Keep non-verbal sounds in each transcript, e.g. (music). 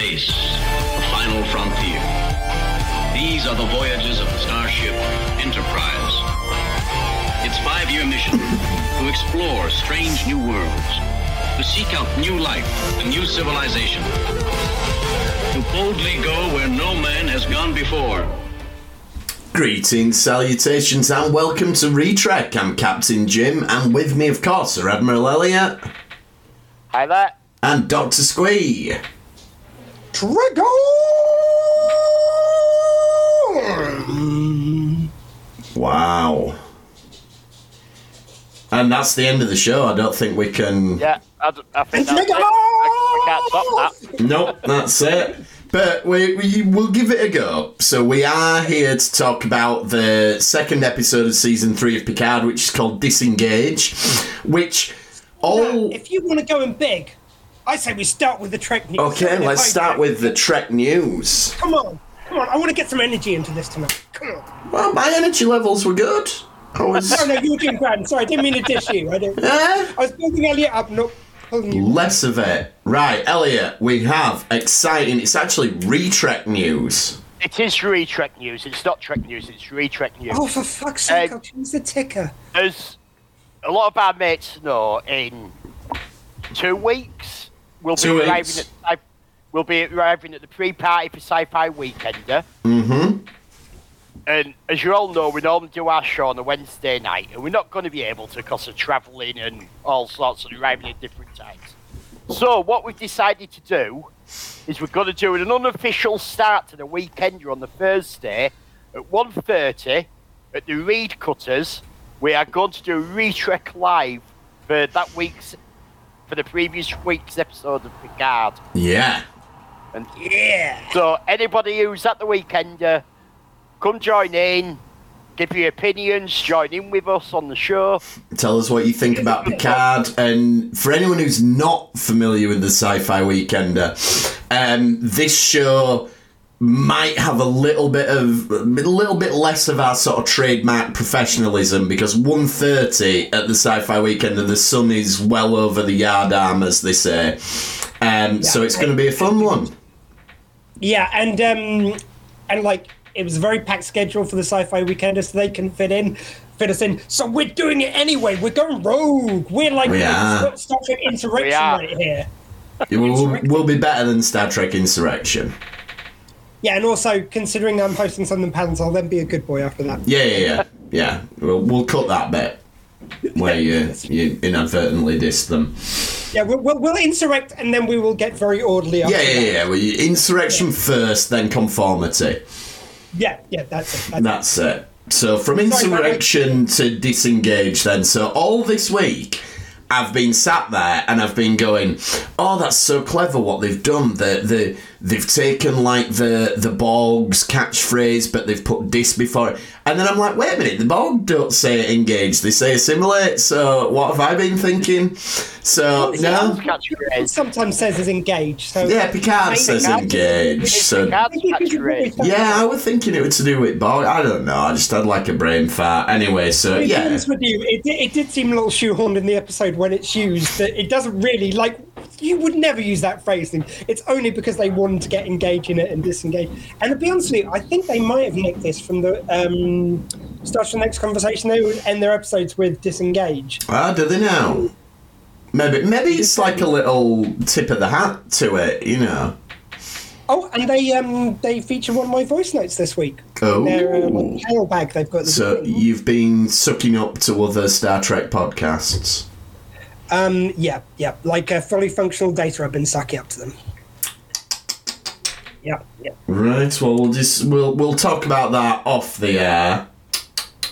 space, the final frontier. These are the voyages of the starship Enterprise. Its five-year mission to explore strange new worlds, to seek out new life and new civilization, to boldly go where no man has gone before. Greetings, salutations, and welcome to Retrek. I'm Captain Jim, and with me, of course, are Admiral Elliot Hi there. and Doctor Squee. Wow. And that's the end of the show. I don't think we can. Yeah, I, d- I think that's it. I, I can't stop that. Nope, that's it. But we, we will give it a go. So we are here to talk about the second episode of season three of Picard, which is called Disengage, which all. If you want to go in big, I say we start with the Trek news. Okay, If let's I- start with the Trek news. Come on, come on! I want to get some energy into this tonight. Come on. Well, my energy levels were good. I was No, no, you were doing grand. Sorry, I didn't mean to dish you. I, didn't, Eh, I was building Elliot up, not less of it. Right, Elliot, we have exciting. It's actually Retrek news. It is Retrek news. It's not Trek news. It's Retrek news. Oh, for fuck's sake! Uh, I'll change the ticker. As a lot of our mates know, in two weeks we'll Two be weeks. arriving at we'll be arriving at the pre-party for Sci-Fi Weekender. Mm-hmm. And as you all know, we normally do our show on a Wednesday night, and we're not going to be able to because of travelling and all sorts and arriving at different times. So what we've decided to do is we're going to do an unofficial start to the weekender on the Thursday at 1.30 at the Reed Cutters. We are going to do a Retrek Live for that week's, for the previous week's episode of Picard. Yeah. And Yeah. so anybody who's at the weekender, come join in, give your opinions, join in with us on the show. Tell us what you think about Picard. And for anyone who's not familiar with the Sci-Fi Weekender, um, this show might have a little bit of a little bit less of our sort of trademark professionalism because 1.30 at the Sci-Fi Weekender, the sun is well over the yard arm, as they say. Um, so it's going to be a fun one. Yeah, and um, and like it was a very packed schedule for the Sci-Fi weekend so they can fit in, fit us in. So we're doing it anyway. We're going rogue. We're like We are. Star Trek Insurrection We are. right here. We'll, we'll be better than Star Trek Insurrection. Yeah, and also considering I'm hosting Southern Pans, I'll then be a good boy after that. Yeah, yeah, yeah. Yeah, we'll, we'll cut that bit where you, you inadvertently diss them. Yeah, we'll, we'll, we'll insurrect and then we will get very orderly. After Yeah, yeah, that. yeah. Well, insurrection first, then conformity. yeah, yeah. That's it. That's That's it. So from Sorry, insurrection to disengage, then. So all this week, I've been sat there and I've been going, "Oh, that's so clever what they've done. The the they've taken like the the Borg's catchphrase, but they've put dis before it." And then I'm like, "Wait a minute, the Borg don't say engage; they say assimilate." So what have I been thinking? So no. Catchphrase. sometimes says is engage. So Yeah, Picard says Picard- engage. So yeah, I was thinking it was to do with Borg. I don't know. I just had like a brain fart. Anyway, so yeah. with you, it, did- it did seem a little shoehorned in the episode when it's used. That it doesn't really like you would never use that phrasing. It's only because they wanted to get engaged in it and disengage. And to be honest with you, I think they might have nicked this from the um, start of the next conversation. They would end their episodes with disengage. Ah, do they now? Maybe maybe it's like a little tip of the hat to it, you know. Oh, and they um they feature one of my voice notes this week. Oh. Their like, tail bag they've got. the So beginning. you've been sucking up to other Star Trek podcasts. Um, yeah, yeah, like uh, fully functional data. I've been sucking up to them. Yeah, yeah. Right. Well, we'll just we'll we'll talk about that off the air.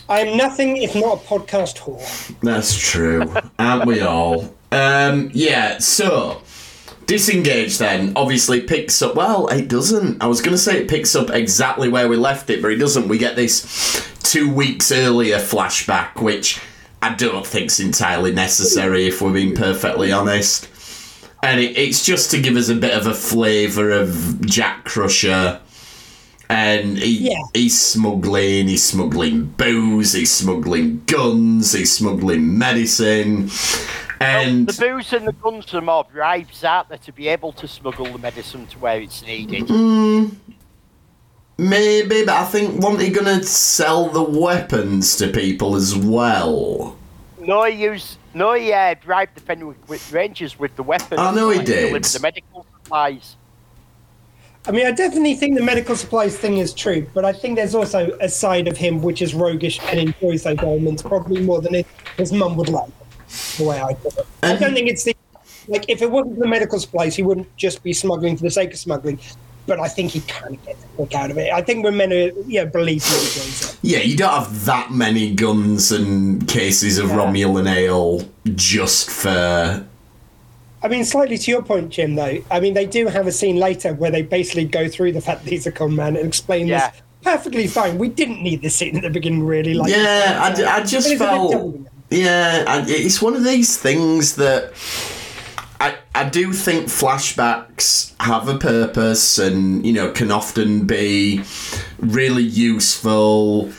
I'm nothing if not a podcast whore. That's true, (laughs) aren't we all? Um, yeah. So disengage then obviously picks up. Well, it doesn't. I was going to say it picks up exactly where we left it, but it doesn't. We get this two weeks earlier flashback, which I don't think it's entirely necessary if we're being perfectly honest. And it, it's just to give us a bit of a flavour of Jack Crusher. And he, Yeah. he's smuggling, he's smuggling booze, he's smuggling guns, he's smuggling medicine. And The booze and the guns are more bribes, aren't they, to be able to smuggle the medicine to where it's needed? Mm. Maybe, but I think weren't he gonna sell the weapons to people as well? No, he used, no, he uh, bribed the Fenris Rangers with the weapons. I know he like, did. delivered The medical supplies. I mean, I definitely think the medical supplies thing is true, but I think there's also a side of him which is roguish and enjoys those elements probably more than his mum would like. The way I put it, I don't think it's the like if it wasn't the medical supplies, he wouldn't just be smuggling for the sake of smuggling. But I think he kind of gets a kick out of it. I think we're meant to, yeah, believe he enjoys it. Yeah, you don't have that many guns and cases of Romulan ale just for. I mean, slightly to your point, Jim. Though, I mean, they do have a scene later where they basically go through the fact that he's a con man and explain Yeah. this perfectly fine. We didn't need this scene at the beginning, really. Like, Yeah, I, d- I But just it's a bit felt. Yeah, I, it's one of these things that I I do think flashbacks have a purpose and you know can often be really useful.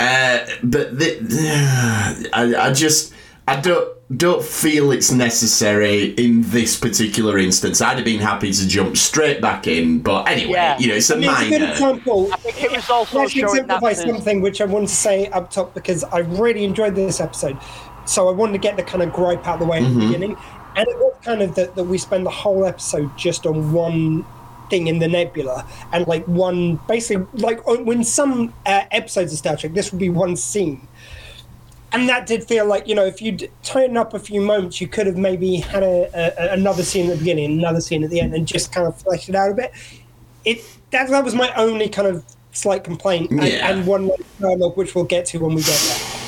Uh, but the, (sighs) I I just I don't don't feel it's necessary in this particular instance. I'd have been happy to jump straight back in, but anyway, Yeah. you know, it's a I mean, it's a good minor. example. I think it was also Let's showing that exemplify something which I want to say up top because I really enjoyed this episode. So I wanted to get the kind of gripe out of the way at Mm-hmm. the beginning. And it was kind of that, that we spend the whole episode just on one thing in the nebula and like one basically like when some uh, episodes of Star Trek, this would be one scene. And that did feel like, you know, if you'd tighten up a few moments, you could have maybe had a, a, another scene at the beginning, another scene at the end, and just kind of flesh it out a bit it that, that was my only kind of slight complaint and, Yeah. and one like dialogue which we'll get to when we get there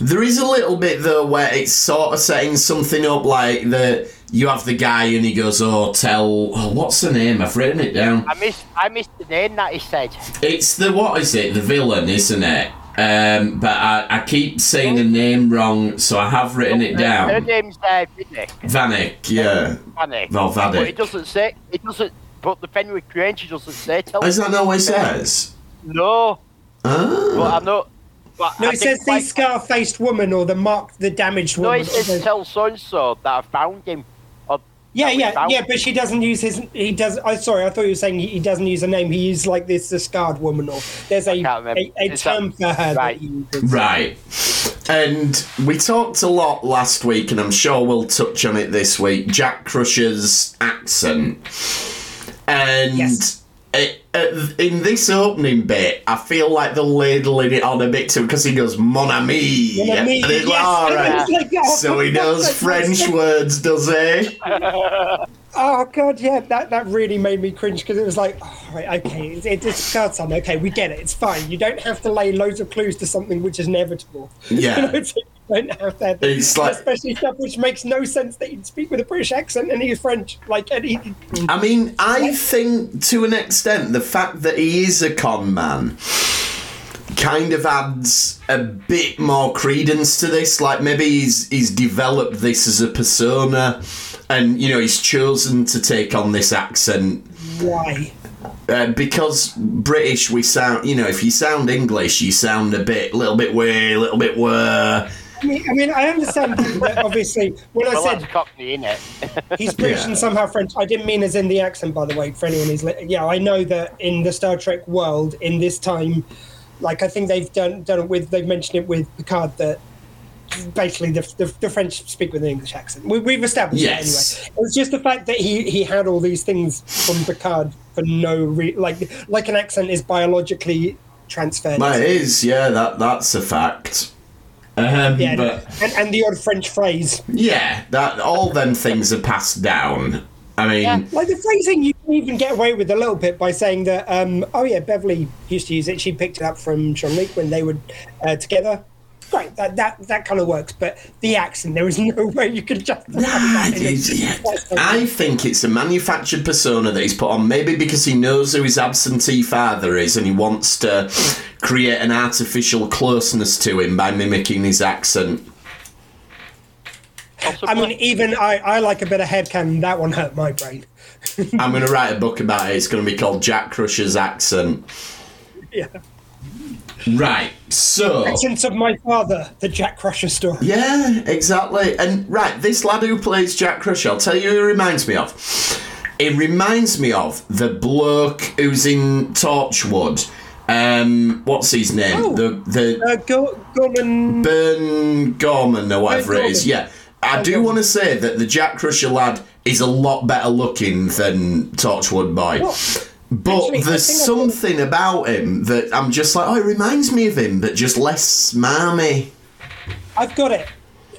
There is a little bit though where it's sort of setting something up like the you have the guy and he goes, "Oh, tell oh, what's the name? I've written it down. I missed, I missed the name that he said. It's the what is it? The villain, isn't it? Um, but I, I keep saying the name wrong, so I have written it down. Her name's uh, Vinnick. Vanek, yeah. Vanek. Well, Vanek. But it doesn't say. It doesn't. But the Fenris Ranger doesn't say. Tell Is that not what it says? No, Ah. but I know. But no I it says the like- scar-faced woman or the marked the damaged woman. No, woman it says the- tell so and so that I found him. Uh, yeah yeah yeah him. but she doesn't use his he does i sorry i thought you were saying he, he doesn't use a name he uses like this the scarred woman or there's a a, a Is that- term for her right. that he uses. Right. And we talked a lot last week, and I'm sure we'll touch on it this week. Jack Crusher's accent. And Yes. It, uh, in this opening bit, I feel like they're ladling it on a bit too because he goes, Mon ami. Mon ami, And it's yes. all (laughs) right. like, oh, So he knows French words, does he? (laughs) Oh god, yeah, that, that really made me cringe because it was like, oh, right, okay, it's, it's Godson, okay, we get it, it's fine. You don't have to lay loads of clues to something which is inevitable. (laughs) Yeah. you, know, it's- you don't have to. Have like- especially stuff which makes no sense that he'd speak with a British accent and he's French. Like, and he, I mean, I think to an extent the fact that he is a con man kind of adds a bit more credence to this. Like maybe he's he's developed this as a persona, and you know he's chosen to take on this accent why? uh, because British. We sound, you know, if you sound English, you sound a bit, little bit way, a little bit were. I mean, I mean, I understand that obviously when I said that's Cockney, innit? (laughs) He's British Yeah. and somehow French. I didn't mean as in the accent, by the way. For anyone who's li- yeah, I know that in the Star Trek world, in this time, like I think they've done done it with they've mentioned it with Picard that basically the, the, the French speak with an English accent. We, we've established Yes. that anyway. It was just the fact that he he had all these things from Picard for no re- like like an accent is biologically transferred. Well, it is, yeah, that that's a fact. Um, yeah, but and, and the odd French phrase. yeah, that all them things are passed down. I mean, Yeah. Like the phrasing, you can even get away with a little bit by saying that, um, oh yeah, Beverly used to use it. She picked it up from Jean Luc when they were uh, together. Great, that, that that kind of works. But the accent, there is (laughs) no way you could justify Nah, that. in it's- yeah. I think it's a manufactured persona that he's put on, maybe because he knows who his absentee father is and he wants to create an artificial closeness to him by mimicking his accent. Possibly. I mean, even I, I like a bit of headcanon. That one hurt my brain. I'm going to write a book about it. It's going to be called Jack Crusher's Accent. (laughs) Yeah. Right. So. Essence of my father, the Jack Crusher story. Yeah, exactly. And right, this lad who plays Jack Crusher, I'll tell you who he reminds me of. It reminds me of the bloke who's in Torchwood. Um, what's his name? Oh. The the Uh, Go- Gorman. Burn Gorman or whatever it is. Gorman. Yeah. I do want to say that the Jack Crusher lad is a lot better looking than Torchwood Boy. Well, But actually, there's something about him that I'm just like, oh, it reminds me of him, but just less smarmy. I've got it.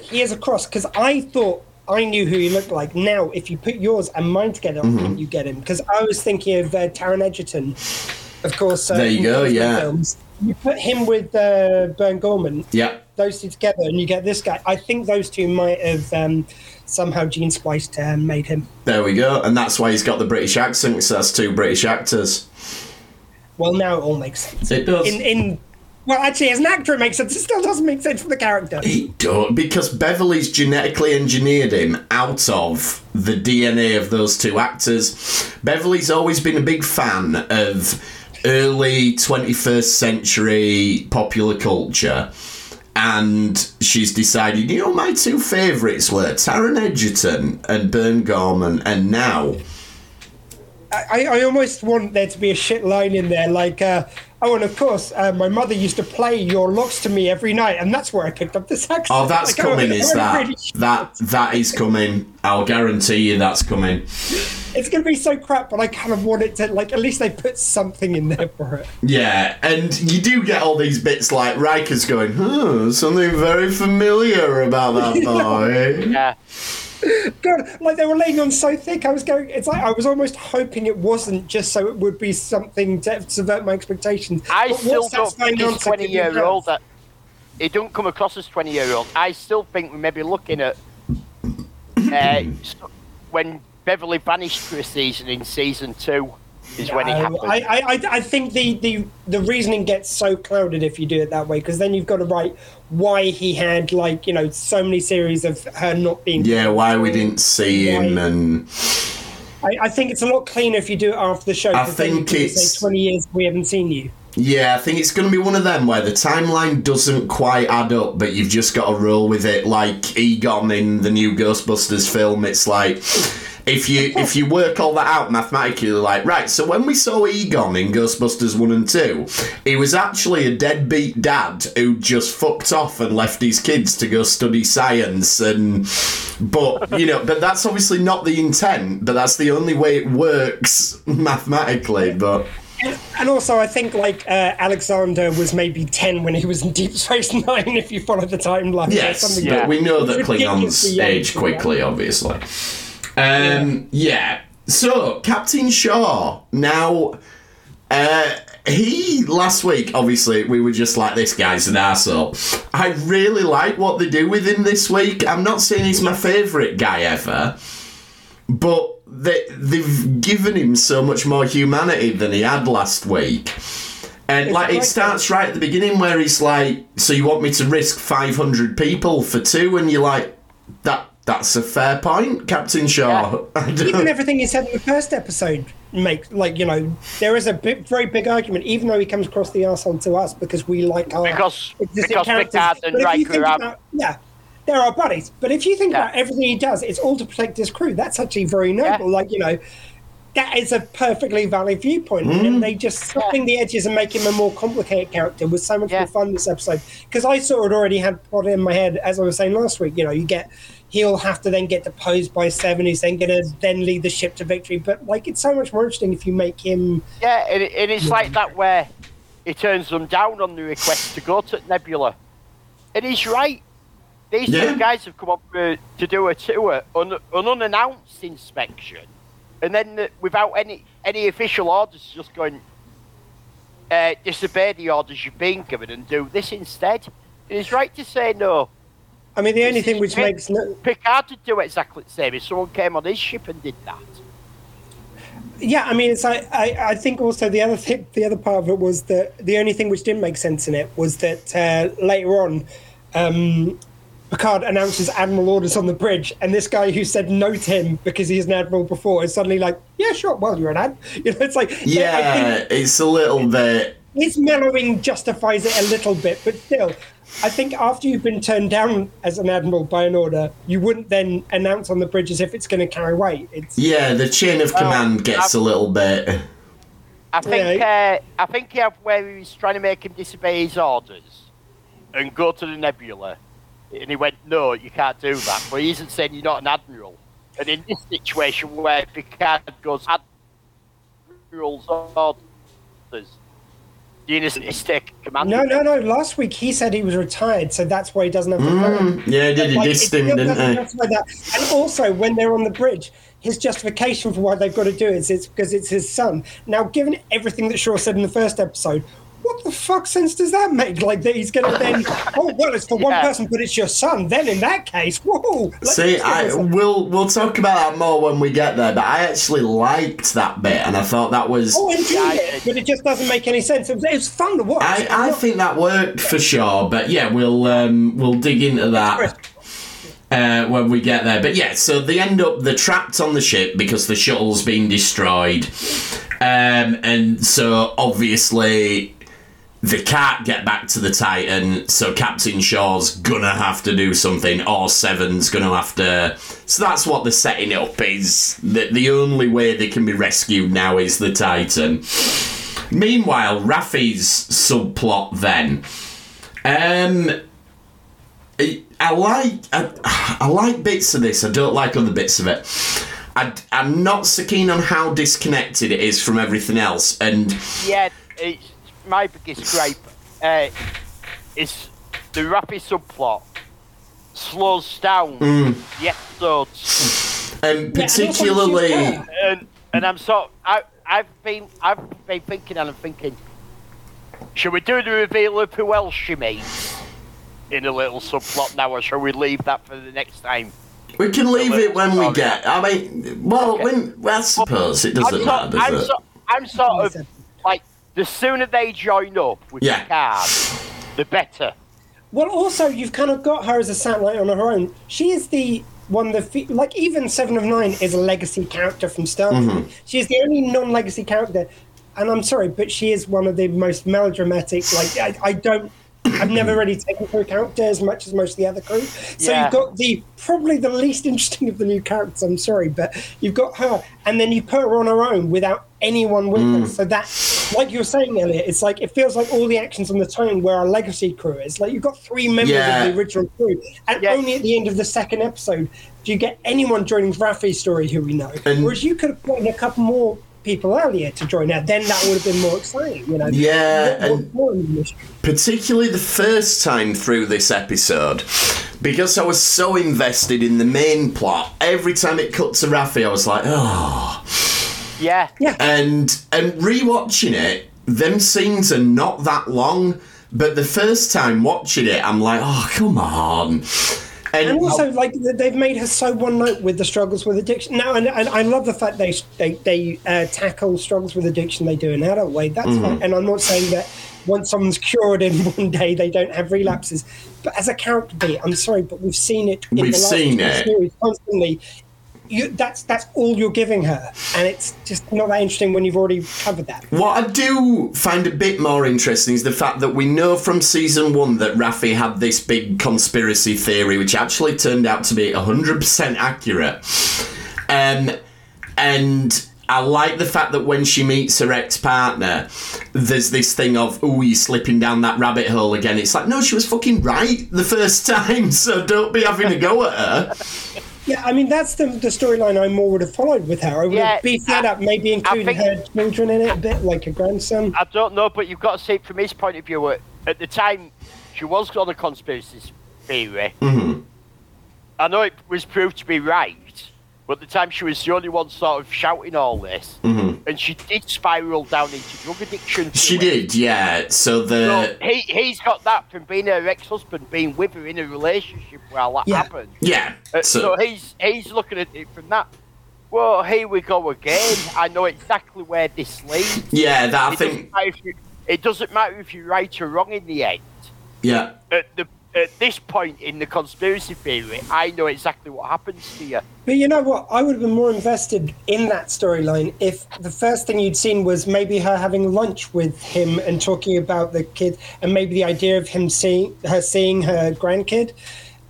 He is a cross because I thought I knew who he looked like. Now, if you put yours and mine together, Mm-hmm. You get him because I was thinking of uh, Taron Egerton, of course. Uh, There you go, yeah. Films. You put him with uh, Burn Gorman, Yeah. those two together, and you get this guy. I think those two might have um, somehow gene spliced uh, made him. There we go. And that's why he's got the British accent. accent, 'cause that's two British actors. Well, now it all makes sense. It does. In in well, actually, as an actor, it makes sense. It still doesn't make sense for the character. He don't because Beverly's genetically engineered him out of the DNA of those two actors. Beverly's always been a big fan of early 21st century popular culture. And she's decided, you know, my two favourites were Taron Egerton and Burn Gorman, and now I, I almost want there to be a shit line in there, like, uh, oh, and of course, uh, my mother used to play your locks to me every night, and that's where I picked up this accent. Oh, that's Like, coming, I is that? really- That that is coming. I'll guarantee you that's coming. It's going to be so crap, but I kind of want it to, like, at least they put something in there for it. Yeah, and you do get all these bits like Riker's going, huh, something very familiar about that (laughs) boy. Yeah. God, like they were laying on so thick, I was going. It's like I was almost hoping it wasn't just so it would be something to subvert my expectations. I But still don't think on this to 20 give you year old that it don't come across as 20 year old. I still think we may be looking at uh, (clears throat) when Beverly vanished for a season in season two is when it No, happened. I, I, I- I think the, the, the reasoning gets so clouded if you do it that way because then you've got to write why he had like you know so many series of her not being. Yeah, why we didn't see him and I, I think it's a lot cleaner if you do it after the show. I 'cause then you think it's- say twenty years we haven't seen you. yeah, I think it's going to be one of them where the timeline doesn't quite add up, but you've just got to roll with it. Like Egon in the new Ghostbusters film, it's like if you if you work all that out mathematically, you're like right. So when we saw Egon in Ghostbusters one and two, he was actually a deadbeat dad who just fucked off and left his kids to go study science and. But you know, but that's obviously not the intent. But that's the only way it works (laughs) mathematically. But And, also, I think like uh, Alexander was maybe ten when he was in Deep Space Nine. (laughs) If you follow the timeline, or Yes, Yeah. we know that Klingons age quickly, obviously. Um, yeah. So Captain Shaw now. Uh, he last week, obviously, we were just like this guy's an asshole. I really like what they do with him this week. I'm not saying he's my favourite guy ever, but they they've given him so much more humanity than he had last week. And It's like it starts right at the beginning where he's like, "So you want me to risk 500 people for two? And you're like, "That that's a fair point, Captain Shaw." I don't- (laughs) Even everything he said in the first episode makes like you know there is a big, very big argument. Even though he comes across the arsehole to us because we like our Because- existing because characters. Picard and But if you Riker are- about- yeah. There are buddies, but if you think Yeah. about everything he does, it's all to protect his crew. That's actually very noble. Yeah. Like you know, that is a perfectly valid viewpoint, Mm. and they just swapping the edges and making him a more complicated character was so much Yeah. more fun this episode. Because I sort of already had plot in my head, as I was saying last week. You know, you get he'll have to then get deposed by Seven, who's then going to then lead the ship to victory. But like, it's so much more interesting if you make him. Yeah, and, and it's like that where he turns them down on the request to go to Nebula. And he's right. These Yeah. two guys have come up uh, to do a tour, un, an unannounced inspection, and then uh, without any any official orders, just going, uh, disobey the orders you've been given and do this instead. And he's right to say no. I mean, the only thing which Pic- makes no, Picard would do exactly the same if someone came on his ship and did that. Yeah, I mean, it's like I, I think also the other thing, the other part of it was that the only thing which didn't make sense in it was that uh, later on, um, Picard announces admiral orders on the bridge, and this guy who said no to him because he's an admiral before is suddenly like, yeah, sure, well, you're an ad. (laughs) You know, it's like I yeah, think it's a little bit. his mellowing justifies it a little bit, but still, I think after you've been turned down as an admiral by an order, you wouldn't then announce on the bridge as if it's going to carry weight. It's Yeah, the chain of command gets a little bit. I think Yeah. uh, I think he where he was trying to make him disobey his orders and go to the nebula, and he went, "No, you can't do that." But he isn't saying you're not an admiral. And in this situation where Picard goes, "Admiral's orders," the innocent is command. no, no, no. Last week he said he was retired, so that's why he doesn't have the phone. Mm, yeah, he did. He Like, dissed him, didn't he? justify. And also, when they're on the bridge, his justification for why they've got to do it is it's because it's his son. Now, given everything that Shaw said in the first episode, what the fuck sense does that make? Like that he's going to then, (laughs) oh well, it's for one person, but it's your son. Then in that case, whoa. Like, See, I we'll we'll talk about that more when we get there. But I actually liked that bit, and I thought that was. Oh, I enjoyed Yeah, it, but it just doesn't make any sense. It was, it was fun to watch. I, I think that worked for sure, but yeah, we'll um, we'll dig into that uh, when we get there. But yeah, so they end up they're trapped on the ship because the shuttle's been destroyed, um, and so obviously they can't get back to the Titan. So Captain Shaw's gonna have to do something, or Seven's gonna have to. So that's what they're setting up. Is that the only way they can be rescued now is the Titan. Meanwhile, Raffi's subplot then. Um, I, like I, I like bits of this. I don't like other bits of it. I, I'm not so keen on how disconnected it is from everything else. And Yeah, it's my biggest gripe uh, is the Raffi subplot slows down the episodes, and and particularly, she's and and I'm so I I've been I've been thinking and I'm thinking, should we do the reveal of who else she meets in a little subplot now, or shall we leave that for the next time? we can leave it when we get. I mean, well, Okay. when well, I suppose it I'm, doesn't so, matter, I'm, does it? so, I'm sort of like the sooner they join up with Yeah. Picard, the better. Well, also you've kind of got her as a satellite on her own. She is the one that fe- like even Seven of Nine is a legacy character from Star Trek. Mm-hmm. She is the only non-legacy character, and I'm sorry, but she is one of the most melodramatic. Like I, I don't. I've never really taken her character as much as most of the other crew. So Yeah. you've got the probably the least interesting of the new characters. I'm sorry, but you've got her, and then you put her on her own without anyone with Mm. her. So that, like you were saying Elliot, it's like it feels like all the actions on the tone where our legacy crew is. Like you've got three members Yeah. of the original crew, and Yeah. only at the end of the second episode do you get anyone joining Raffi's story who we know. And- Whereas you could have put in a couple more people earlier to join out, then that would have been more exciting. You know, Yeah, More- and- more in particularly the first time through this episode, because I was so invested in the main plot. Every time it cut to Raffi, I was like, oh. Yeah. Yeah. And and rewatching it, them scenes are not that long, but the first time watching it, I'm like, oh come on. And, And also, like they've made her so one note with the struggles with addiction. Now, and, and I love the fact they they, they uh, tackle struggles with addiction. They do in an adult way. That's Mm-hmm. fine. And I'm not saying that once someone's cured in (laughs) one day they don't have relapses. But as a character beat, I'm sorry, but we've seen it. In We've the last seen it. Series constantly. You, that's that's all you're giving her, and it's just not that interesting when you've already covered that. What I do find a bit more interesting is the fact that we know from season one that Raffi had this big conspiracy theory, which actually turned out to be 100% accurate. Um, and I like the fact that when she meets her ex partner, there's this thing of, oh, you're slipping down that rabbit hole again. It's like, no, she was fucking right the first (laughs) time, so don't be having a go at her. Yeah, I mean that's the the storyline I more would have followed with her. I would Yeah, have beefed that up, maybe including think- her children in it a bit, like a grandson. I don't know, but you've got to see from his point of view. At, at the time, she was on a conspiracy theory. Mm-hmm. I know it was proved to be right, but at the time she was the only one sort of shouting all this, and she did spiral down into drug addiction. Mm-hmm. She it. did, yeah. So the. So he he's got that from being her ex-husband, being with her in a relationship while that Yeah. happened. Yeah. Uh, So, so he's he's looking at it from that. Well, here we go again. I know exactly where this leads. yeah, that I It think. doesn't you, it doesn't matter if you're right or wrong in the end. Yeah. At the at this point in the conspiracy theory, I know exactly what happens to you. But you know what? I would have been more invested in that storyline if the first thing you'd seen was maybe her having lunch with him and talking about the kid, and maybe the idea of him seeing her seeing her grandkid.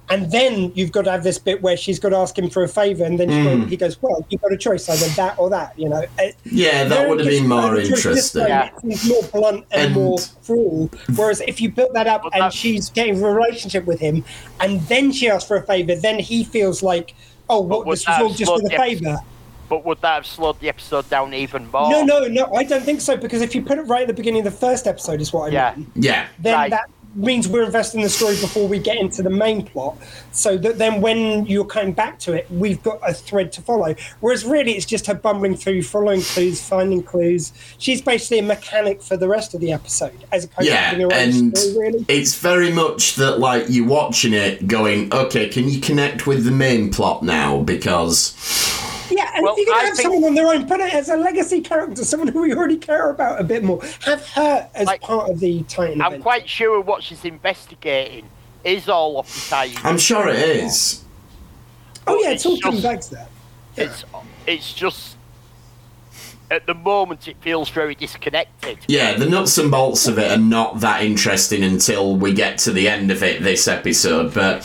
And then you've got to have this bit where she's got to ask him for a favor, and then she Hmm. goes, he goes, "Well, you've got a choice, either that or that." You know. Uh, Yeah, that Very would have been more interesting. time. Yeah. It seems more blunt and, And- more cruel. Whereas if you built that up But and that- she's getting a relationship with him, and then she asks for a favor, then he feels like, "Oh, what? This was all just for the the episode- favor." But would that have slowed the episode down even more? No, no, no. I don't think so because if you put it right at the beginning of the first episode, is what I Yeah. mean. Yeah. Then Right. that means we're investing in the story before we get into the main plot, so that then when you're coming back to it, we've got a thread to follow. Whereas really, it's just her bumbling through, following clues, finding clues. She's basically a mechanic for the rest of the episode, as opposed to Yeah, her own and story. Really, it's very much that like you're watching it going, okay, can you connect with the main plot now? Because yeah. And Well, if you're gonna I have think- someone on their own, put it as a legacy character, someone who we already care about a bit more. Have her as Like, part of the Titan. I'm event. quite sure what she's investigating is all of the tie I'm sure it is. Oh yeah, it's all It's coming back to that. It's it's just at the moment it feels very disconnected. Yeah, the nuts and bolts of it are not that interesting until we get to the end of it this episode. But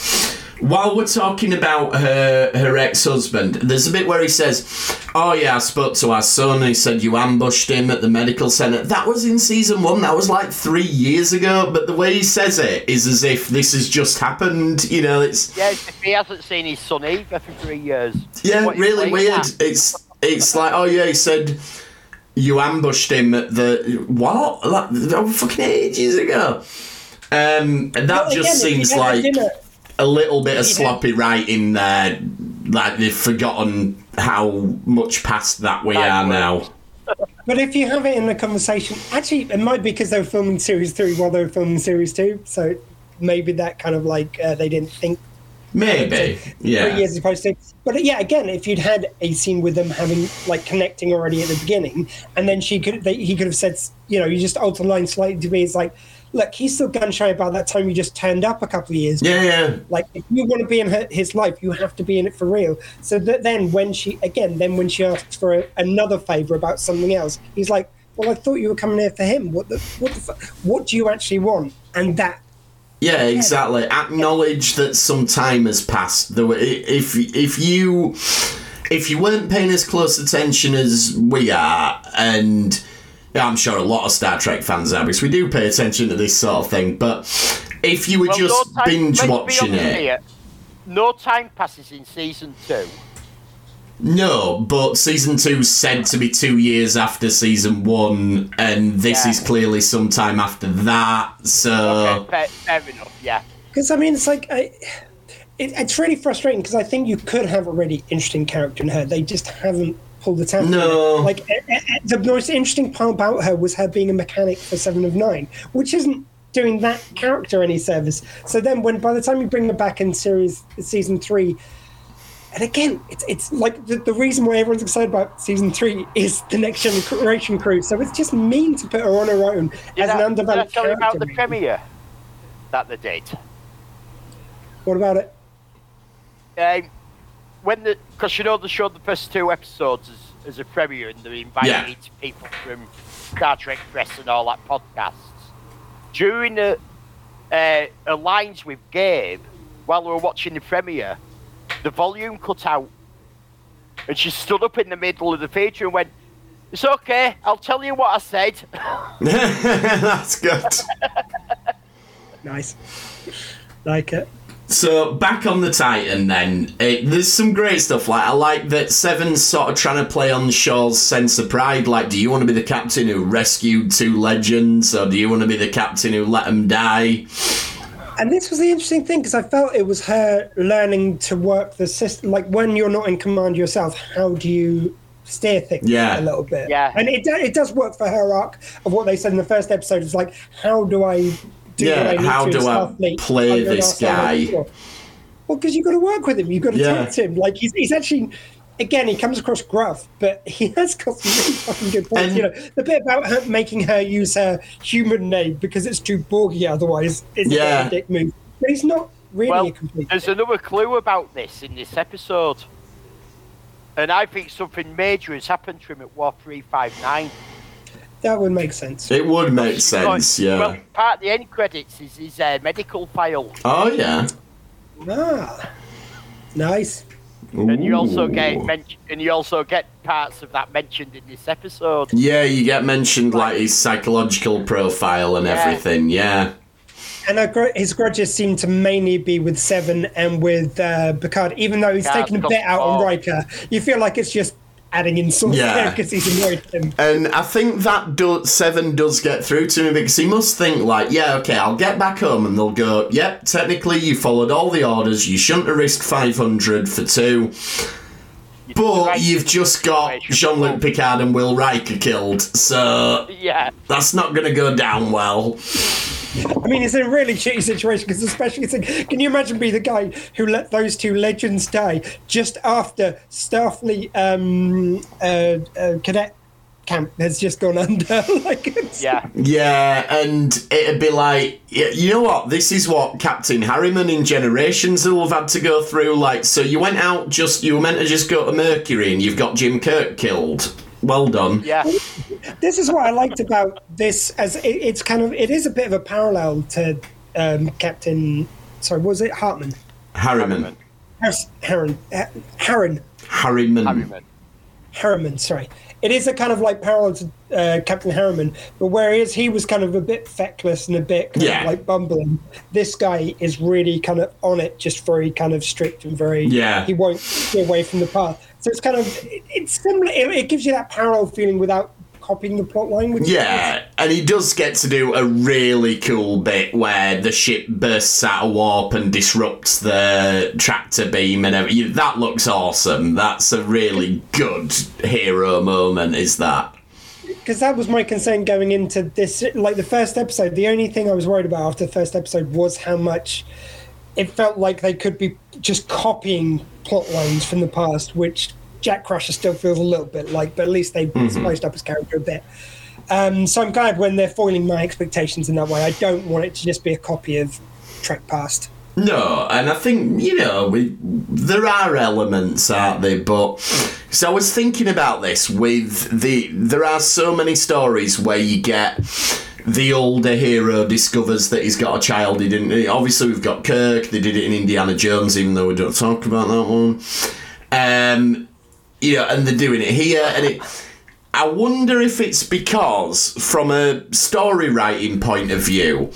while we're talking about her her ex husband, there's a bit where he says, "Oh yeah, I spoke to our son. He said you ambushed him at the medical center." That was in season one. That was like three years ago. But the way he says it is as if this has just happened. You know, it's Yeah, he hasn't seen his son either for three years. yeah, What really weird. It's it's like oh yeah, he said you ambushed him at the what? Like, that was fucking ages ago. Um, and that just again, seems you had a like dinner- a little bit of sloppy writing there. Like they've forgotten how much past that we are now. But if you have it in the conversation, actually, it might be because they were filming series three while they were filming series two. So maybe that kind of like uh, they didn't think Maybe, three yeah, years as opposed to. But yeah, again, if you'd had a scene with them having like connecting already at the beginning, and then she could, they, he could have said, you know, you just alter the line slightly to me. It's like, look, he's still gun shy about that time you just turned up a couple of years. yeah, yeah. Like, if you want to be in her, his life, you have to be in it for real. So that then, when she again, then when she asks for a, another favor about something else, he's like, "Well, I thought you were coming here for him. What the what the what do you actually want?" And that Yeah, exactly. Acknowledge that some time has passed. Though, if if you if you weren't paying as close attention as we are, and yeah, I'm sure a lot of Star Trek fans are, because we do pay attention to this sort of thing. But if you were Well, just no time- binge watching it, here, no time passes in season two. no. But season two's said to be two years after season one, and this Yeah. is clearly some time after that. So Okay, fair, fair enough. Yeah. because I mean, it's like I, it, it's really frustrating because I think you could have a really interesting character in her. They just haven't pulled it out. No. like eh, eh, eh, the most interesting part about her was her being a mechanic for Seven of Nine, which isn't doing that character any service. So then, when by the time you bring her back in series season three. And again, it's it's like the, the reason why everyone's excited about season three is the next generation crew. So it's just mean to put her on her own Did as I, an did I undeveloped tell you about the premiere that the date. What about it? Um, when the because you know they showed the first two episodes as, as a premiere and they invited Yeah. each people from Star Trek press and all that podcasts. During the uh, uh, lines with Gabe while we were watching the premiere, the volume cut out, and she stood up in the middle of the theatre and went. It's okay. I'll tell you what I said. (laughs) that's good. Nice. Like it. So back on the Titan, then it, there's some great stuff. Like I like that Seven's sort of trying to play on Shaw's sense of pride. Like, do you want to be the captain who rescued two legends, or do you want to be the captain who let them die? And this was the interesting thing because I felt it was her learning to work the system. Like when you're not in command yourself, how do you steer things Yeah. a little bit? Yeah. And it, it does work for her arc of what they said in the first episode. It's like, how do I do Yeah, what I need how to do I Starfleet play this guy? Well, because you've got to work with him. You've got to Yeah. talk to him. Like he's, he's actually. Again, he comes across gruff, but (laughs) he has got some really fucking good points. And- you know, the bit about her making her use her human name because it's too Borgy otherwise is Yeah. a dick move. but he's not really Well, a complete. there's another clue about this in this episode. And I think something major has happened to him at Wolf 359. That would make sense. It would make sense, yeah. Well, part of the end credits is his uh, medical file. oh yeah. Ah, nice. And you also get men- and you also get parts of that mentioned in this episode. Yeah, you get mentioned like his psychological profile and Yeah. everything. Yeah. And gr- his grudges seem to mainly be with Seven and with uh, Picard, even though he's Yeah, taken a because- bit out on. Riker. You feel like it's just adding insult Yeah. there because he's annoyed him. And I think that do- Seven does get through to me because he must think like, yeah, okay, I'll get back home, and they'll go, yep, technically you followed all the orders. You shouldn't have risked five hundred for two. But Right. you've just got Jean Luc Picard and Will Riker killed, so Yeah, that's not going to go down well. I mean, it's a really shitty situation because, especially, it's can you imagine being the guy who let those two legends die just after Starfleet um, uh, uh, cadet camp has just gone under? (laughs) like, it's, yeah. Yeah, and it'd be like, you know what? This is what Captain Harriman in Generations will have had to go through. Like, so you went out just, you were meant to just go to Mercury and you've got Jim Kirk killed. Well done. Yeah, this is what I liked about this. As it, it's kind of, it is a bit of a parallel to um, Captain. Sorry, was it Hartman? Harriman. Harris- Harron. Ha- Harron. Harriman. Harriman. Harriman, sorry. It is a kind of like parallel to uh, Captain Harriman, but whereas he was kind of a bit feckless and a bit kind Yeah. of like bumbling, this guy is really kind of on it, just very kind of strict and very. Yeah. He won't get away from the path. So it's kind of it, it's similar. It, it gives you that parallel feeling without copying the plot line. Which Yeah, and he does get to do a really cool bit where the ship bursts out of warp and disrupts the tractor beam and everything. That looks awesome. That's a really good hero moment, is that? because that was my concern going into this like the first episode the only thing i was worried about after the first episode was how much it felt like they could be just copying plot lines from the past which jack crusher still feels a little bit like but at least they spiced up his character a bit um, so i'm glad when they're foiling my expectations in that way i don't want it to just be a copy of trek past No, and I think you know we, there are elements, aren't there? But so I was thinking about this with the there are so many stories where you get the older hero discovers that he's got a child he didn't. Obviously, we've got Kirk. They did it in Indiana Jones, even though we don't talk about that one. Um, you know, and they're doing it here, and it. I wonder if it's because, from a story writing point of view,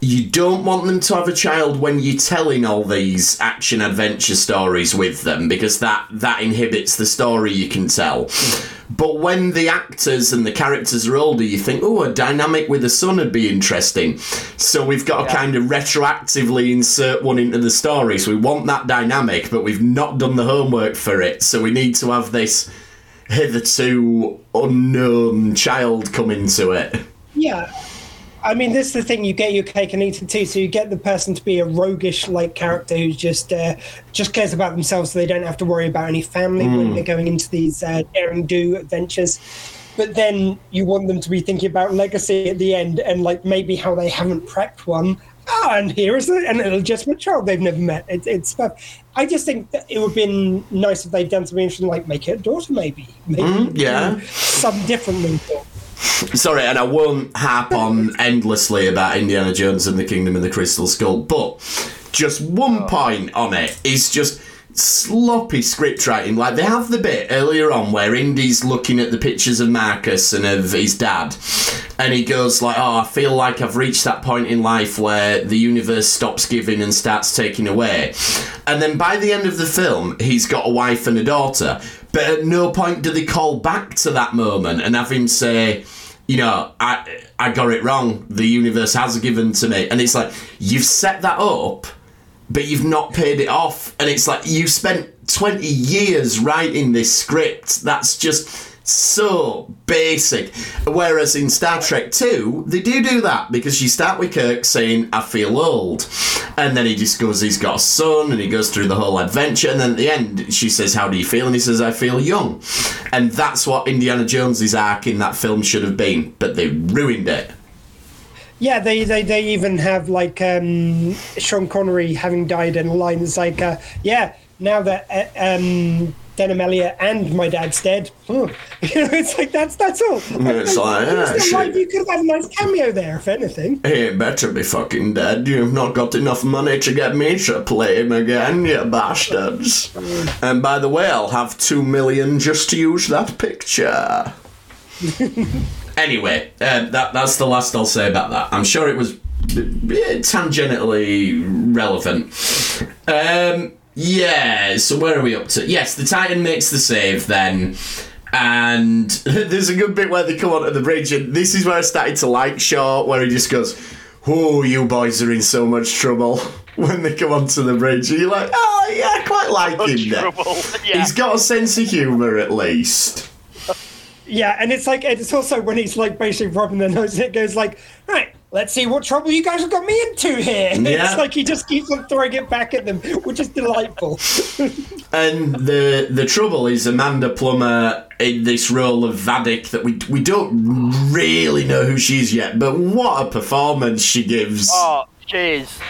you don't want them to have a child when you're telling all these action adventure stories with them because that that inhibits the story you can tell. But when the actors and the characters are older, you think, oh, a dynamic with a son would be interesting. So we've got to kind of retroactively insert one into the story. So we want that dynamic, but we've not done the homework for it. So we need to have this hitherto unknown child come into it. Yeah. I mean, this is the thing. You get your cake and eat it too. So you get the person to be a roguish like character who just uh, just cares about themselves, so they don't have to worry about any family when they're going into these uh, daring do adventures. But then you want them to be thinking about legacy at the end and like maybe how they haven't prepped one. Ah, and here is an illegitimate child they've never met. It, it's stuff. I just think that it would have been nice if they'd done something interesting, like make it a daughter, maybe. Maybe yeah. do some different than. (laughs) Sorry, and I won't harp on endlessly about Indiana Jones and the Kingdom of the Crystal Skull, but just one oh. point on it is just sloppy script writing. Like they have the bit earlier on where Indy's looking at the pictures of Marcus and of his dad, and he goes like, "Oh, I feel like I've reached that point in life where the universe stops giving and starts taking away." And then by the end of the film, he's got a wife and a daughter, but at no point do they call back to that moment and have him say you know, I I got it wrong. The universe has given to me, and it's like you've set that up, but you've not paid it off, and it's like you spent twenty years writing this script. That's just so basic. Whereas in Star Trek Two, they do do that because you start with Kirk saying, "I feel old," and then he discovers he's got a son, and he goes through the whole adventure, and then at the end, she says, "How do you feel?" and he says, "I feel young," and that's what Indiana Jones's arc in that film should have been, but they ruined it. Yeah, they, they, they even have like um, Sean Connery having died in a line that's like, uh, yeah, now that uh, um, Denholm Elliott and my dad's dead, huh. (laughs) you know, it's like that's that's all. It's like, yeah, like shit. you could have had a nice cameo there, if anything. He better be fucking dead. You've not got enough money to get me to play him again, you bastards. And by the way, I'll have two million just to use that picture. anyway, uh, that that's the last I'll say about that. I'm sure it was uh, tangentially relevant. Um, yeah, so where are we up to? Yes, the Titan makes the save then. And (laughs) there's a good bit where they come onto the bridge, and this is where I started to like Shaw, where he just goes, Oh, you boys are in so much trouble (laughs) when they come onto the bridge. And you're like, Oh, yeah, I quite like him there. (laughs) Yeah. He's got a sense of humour at least. Yeah, and it's like it's also when he's like basically rubbing their nose, it goes like, right, let's see what trouble you guys have got me into here. (laughs) Yeah. It's like he just keeps on throwing it back at them, which is delightful. (laughs) And the the trouble is Amanda Plummer in this role of Vadic that we we don't really know who she is yet, but what a performance she gives. Oh, jeez.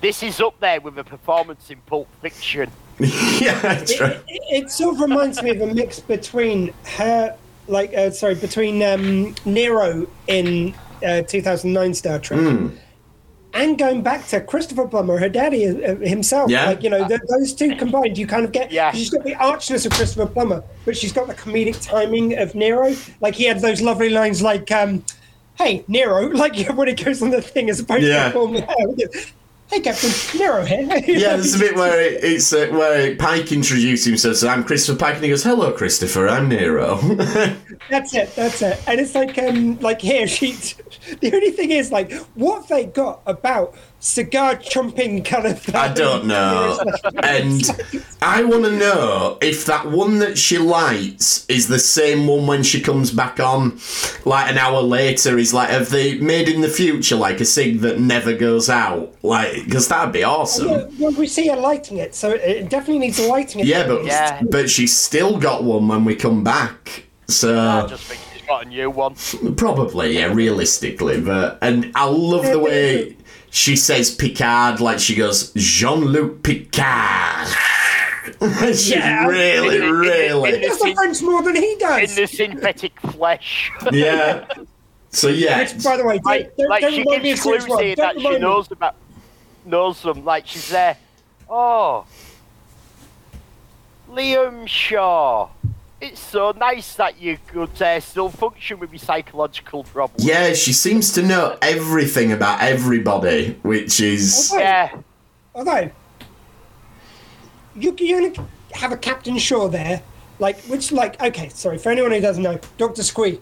This is up there with a performance in Pulp Fiction. (laughs) yeah, that's right. it, it sort of reminds me of a mix between her, like, uh, sorry, between um, Nero in uh, 2009 Star Trek. Hmm. And going back to Christopher Plummer, her daddy uh, himself, Yeah. like you know, th- those two combined, you kind of get. Yeah. She's got the archness of Christopher Plummer, but she's got the comedic timing of Nero. Like he had those lovely lines, like, um, "Hey, Nero," (laughs) like when it goes on the thing as opposed Yeah. to formal hair. Hey, Captain Nero here. (laughs) Yeah, there's a bit where it, it's uh, where Pike introduced himself. So I'm Christopher Pike, and he goes, "Hello, Christopher. I'm Nero." (laughs) That's it. That's it. And it's like, um, like here, (laughs) she. The only thing is, like, what they got about cigar chomping kind of? Thing. I don't know. And I want to know if that one that she lights is the same one when she comes back on, like an hour later. Is like, have they made in the future like a cig that never goes out? Like, because that'd be awesome. Well, well, we see her lighting it, so it definitely needs lighting. Yeah, but Yeah. but she's still got one when we come back. I So just think she's got a new one. probably, yeah, realistically. But and I love the way she says Picard, like she goes Jean Luc Picard. (laughs) she Yeah. really, In the- in the- really. in the- does the French more than he does. In the synthetic flesh. yeah. So yeah, Which, by the way, like, don't, like don't she remind me of gives clues Six One. here Don't that she remind me. knows about knows them. Like she's there. Oh, Liam Shaw. It's so nice that you could uh, still function with your psychological problems. yeah, she seems to know everything about everybody, which is Okay. Yeah. Although you you only have a Captain Shaw there, like which like okay, sorry for anyone who doesn't know, Doctor Squee.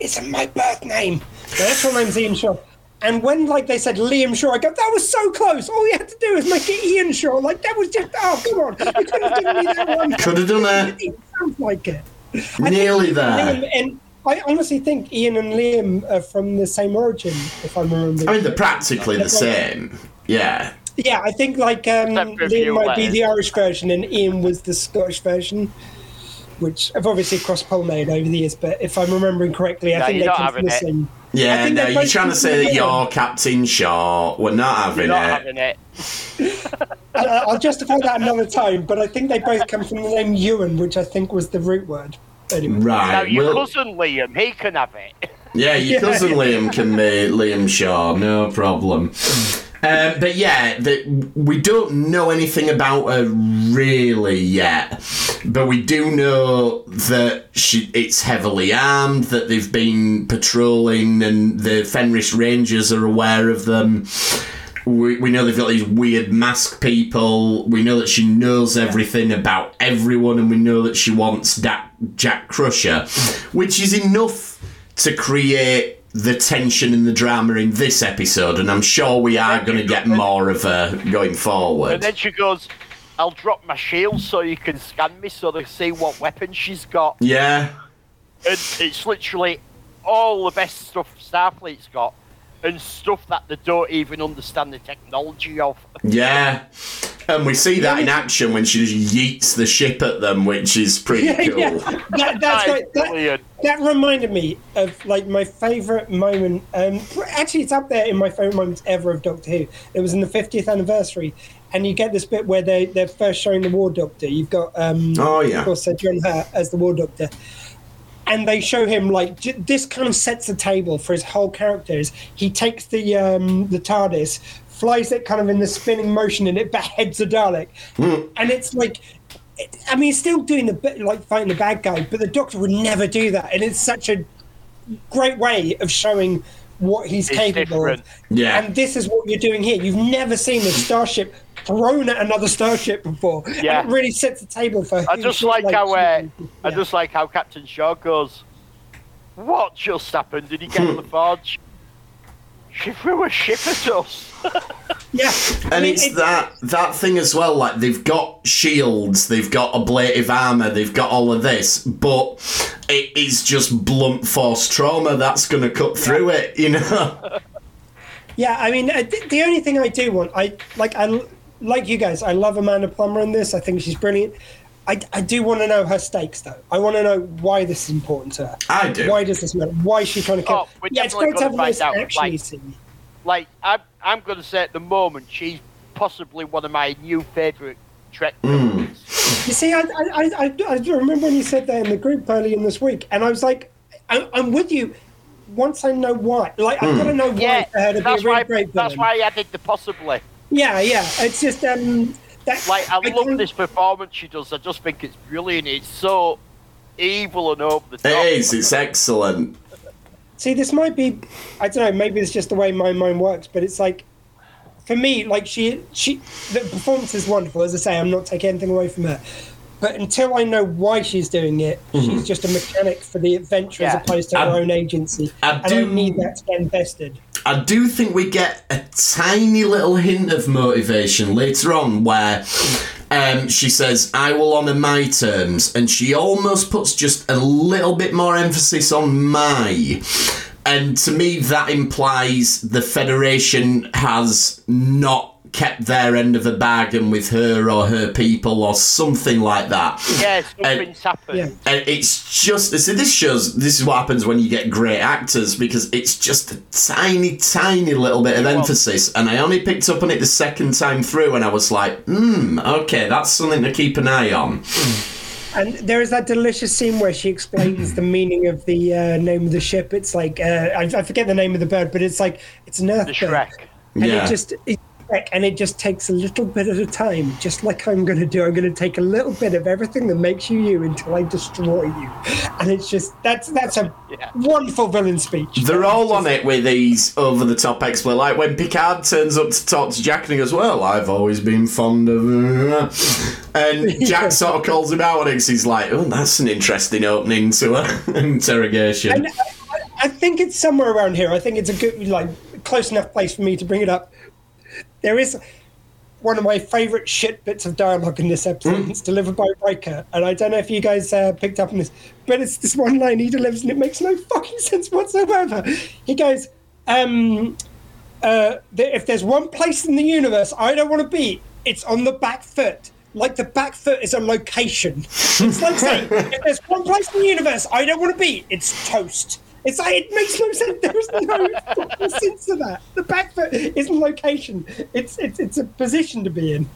It's my birth name. The actual name's Ian Shaw. And when like they said Liam Shaw, I go, that was so close. All you had to do was make it Ian Shaw. Like that was just oh come on, you could have given me that one. (laughs) could have done it. It sounds like it. I think Nearly there. and Liam- and I honestly think Ian and Liam are from the same origin, if I'm remembering. I mean, they're practically the same. Yeah. Yeah, I think like um, Except for a Liam few might be the Irish version and Ian was the Scottish version, which I've obviously cross-pollinated over the years. But if I'm remembering correctly, I No, think they're they not from having the it. same. I Yeah, think no, you're trying to say that the you're Captain Shaw. We're not having You're not it. having it. (laughs) Uh, I'll justify that another time, but I think they both come from the name Ewan, which I think was the root word. Anyway. Now your well- cousin Liam, he can have it. Yeah, your Yeah. cousin (laughs) Liam can be Liam Shaw, no problem. Um, but yeah, the, we don't know anything about her really yet, but we do know that she it's heavily armed, that they've been patrolling, and the Fenris Rangers are aware of them. We, we know they've got these weird mask people. We know that she knows everything about everyone, and we know that she wants da- Jack Crusher, which is enough to create the tension and the drama in this episode. And I'm sure we are going to get more of her going forward. And then she goes, I'll drop my shield so you can scan me so they see what weapon she's got. Yeah, And it's literally all the best stuff Starfleet's got and stuff that they don't even understand the technology of. yeah. And we see that in action when she just yeets the ship at them, which is pretty Yeah, cool. yeah. That, that's That is right. That, that reminded me of like my favorite moment. Um, actually, it's up there in my favorite moments ever of Doctor Who. It was in the 50th anniversary, and you get this bit where they they're first showing the War Doctor. You've got um, Oh, yeah. of course, John Hurt as the War Doctor. And they show him like j- this kind of sets the table for his whole character. Is he takes the um, the TARDIS, flies it kind of in the spinning motion, and it (laughs) beheads a Dalek, and it's like it- I mean, he's still doing the bit like fighting the bad guy, but the Doctor would never do that, and it's such a great way of showing what he's It's capable different. of. Yeah. and this is what you're doing here. You've never seen a starship thrown at another starship before. Yeah. and it really sets the table for. I just should, like how uh, yeah. I just like how Captain Shaw goes. What just happened? Did he get on the (laughs) forge? She threw a ship at us. (laughs) yeah, I And mean, it's it- that that thing as well. Like they've got shields, they've got ablative armor, they've got all of this, but it is just blunt force trauma that's going to cut through it. You know? (laughs) Yeah, I mean, uh, the only thing I do want, I like, I like you guys. I love Amanda Plummer in this. I think she's brilliant. I, I do want to know her stakes, though. I want to know why this is important to her. I do. Why does this matter? Why is she trying to kill? Oh, we're yeah, it's great to have a gonna nice find out, like- Like I'm, I'm going to say at the moment she's possibly one of my new favourite Trek Hmm. villains. You see, I, I, I, I remember when you said that in the group early in this week, and I was like, I, I'm with you. Once I know why, like I've got to know why Yeah, for her to be a that's really why. great That's why I added the possibly. Yeah, yeah. It's just um, that Like I love can't- this performance she does. I just think it's brilliant. It's so evil and over the top. It is. It's excellent. See, this might be, I don't know, maybe it's just the way my mind works, but it's like, for me, like she, she, the performance is wonderful. As I say, I'm not taking anything away from her. But until I know why she's doing it, mm-hmm. she's just a mechanic for the adventure as opposed to her own agency. I and I do- need that to get invested. I do think we get a tiny little hint of motivation later on where um, she says, I will honour my terms, and she almost puts just a little bit more emphasis on my. And to me, that implies the Federation has not kept their end of the bargain with her or her people or something like that. Yeah, something's happened. Yeah. And it's just see, this shows this is what happens when you get great actors because it's just a tiny, tiny little bit of emphasis. And I only picked up on it the second time through, and I was like, hmm, okay, that's something to keep an eye on. And there is that delicious scene where she explains the meaning of the uh, name of the ship. It's like, uh, I, I forget the name of the bird, but it's like, it's an earth The. Shrike. and Yeah. it just it, and it just takes a little bit at a time just like i'm going to do i'm going to take a little bit of everything that makes you you until i destroy you and it's just that's that's a Yeah. wonderful villain speech They're all on it with these over the top exploit. Like when Picard turns up to talk to Jack and he goes, Well, I've always been fond of. her." And (laughs) Jack sort of calls him out on it 'cause he's like, Oh, that's an interesting opening to an (laughs) interrogation. And I, I think it's somewhere around here i think it's a good like close enough place for me to bring it up there is one of my favorite shit bits of dialogue in this episode. It's delivered by Riker, and I don't know if you guys uh, picked up on this, but it's this one line he delivers, and it makes no fucking (laughs) sense whatsoever. He goes, um, uh, "If there's one place in the universe I don't want to be, it's on the back foot." Like the back foot is a location. (laughs) It's like saying, if there's one place in the universe I don't want to be, it's toast. It's like it makes no sense. There is no sense to that. The back foot isn't location. It's it's it's a position to be in.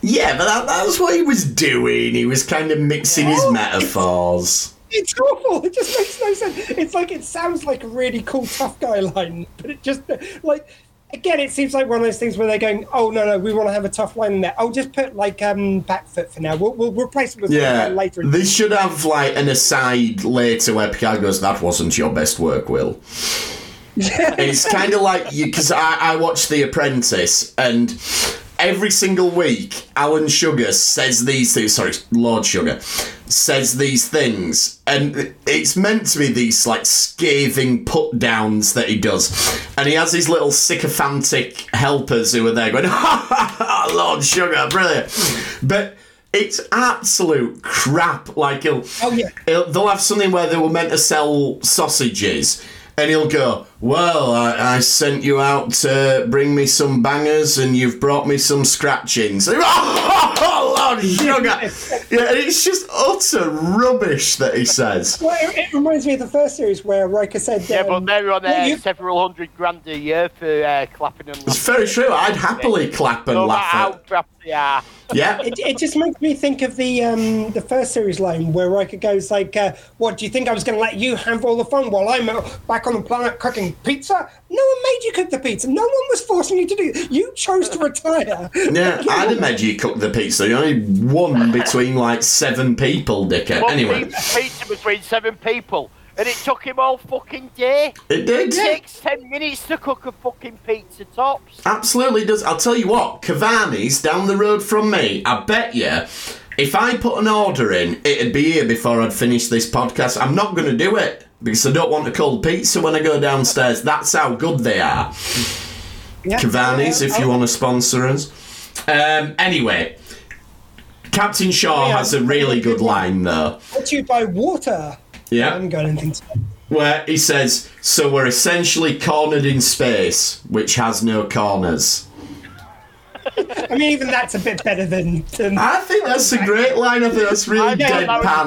Yeah, but that, that was what he was doing. He was kind of mixing his Oh, metaphors. It's awful. It just makes no sense. It's like it sounds like a really cool tough guy line, but it just like again, it seems like one of those things where they're going, "Oh no, no, we want to have a tough line in there. I'll just put like um back foot for now. We'll, we'll replace it with Yeah, later." they should have like an aside later where Picard goes, "That wasn't your best work, Will." (laughs) it's kind of like you because I, I watched The Apprentice and every single week Alan Sugar says these things. Sorry, Lord Sugar says these things, and it's meant to be these like scathing put downs that he does, and he has his little sycophantic helpers who are there going, (laughs) "Ha ha ha, Lord Sugar, brilliant," but. It's absolute crap. Like he'll, Oh, yeah. he'll- they'll have something where they were meant to sell sausages, and he'll go, "Well, I, I sent you out to bring me some bangers, and you've brought me some scratchings." And, (laughs) oh, oh, Lord, sugar! Yeah, and it's just utter rubbish that he says. (laughs) Well, it, it reminds me of the first series where Riker said, Yeah, but um, they're on well, uh, you- several hundred grand a year for uh, clapping and Laughing. It's very true. I'd happily clap and No laugh how at. crap they are. Yeah, It, it just makes me think of the um, the first series line where Riker goes like, uh, "What do you think I was going to let you have all the fun while I'm back on the planet cooking pizza? No one made you cook the pizza. No one was forcing you to do. it. You chose to retire." (laughs) yeah. I'd have made you cook the pizza. You only one between like seven people, dickhead. One Anyway, pizza, pizza between seven people, and it took him all fucking day. it did. It takes ten minutes to cook a fucking pizza tops. Absolutely does. I'll tell you what, Cavani's down the road from me. I bet you, if I put an order in, it'd be here before I'd finish this podcast. I'm not going to do it because I don't want a cold pizza when I go downstairs. That's how good they are. Yeah. Cavani's, if you Oh, want to sponsor us. Um, anyway, Captain Shaw Yeah. has a really good line though. Brought to you by water. I Yeah. haven't got anything to. Where he says, So we're essentially cornered in space, which has no corners. I mean, even that's a bit better than. than I think that's a (laughs) great line. I think that's really I thought that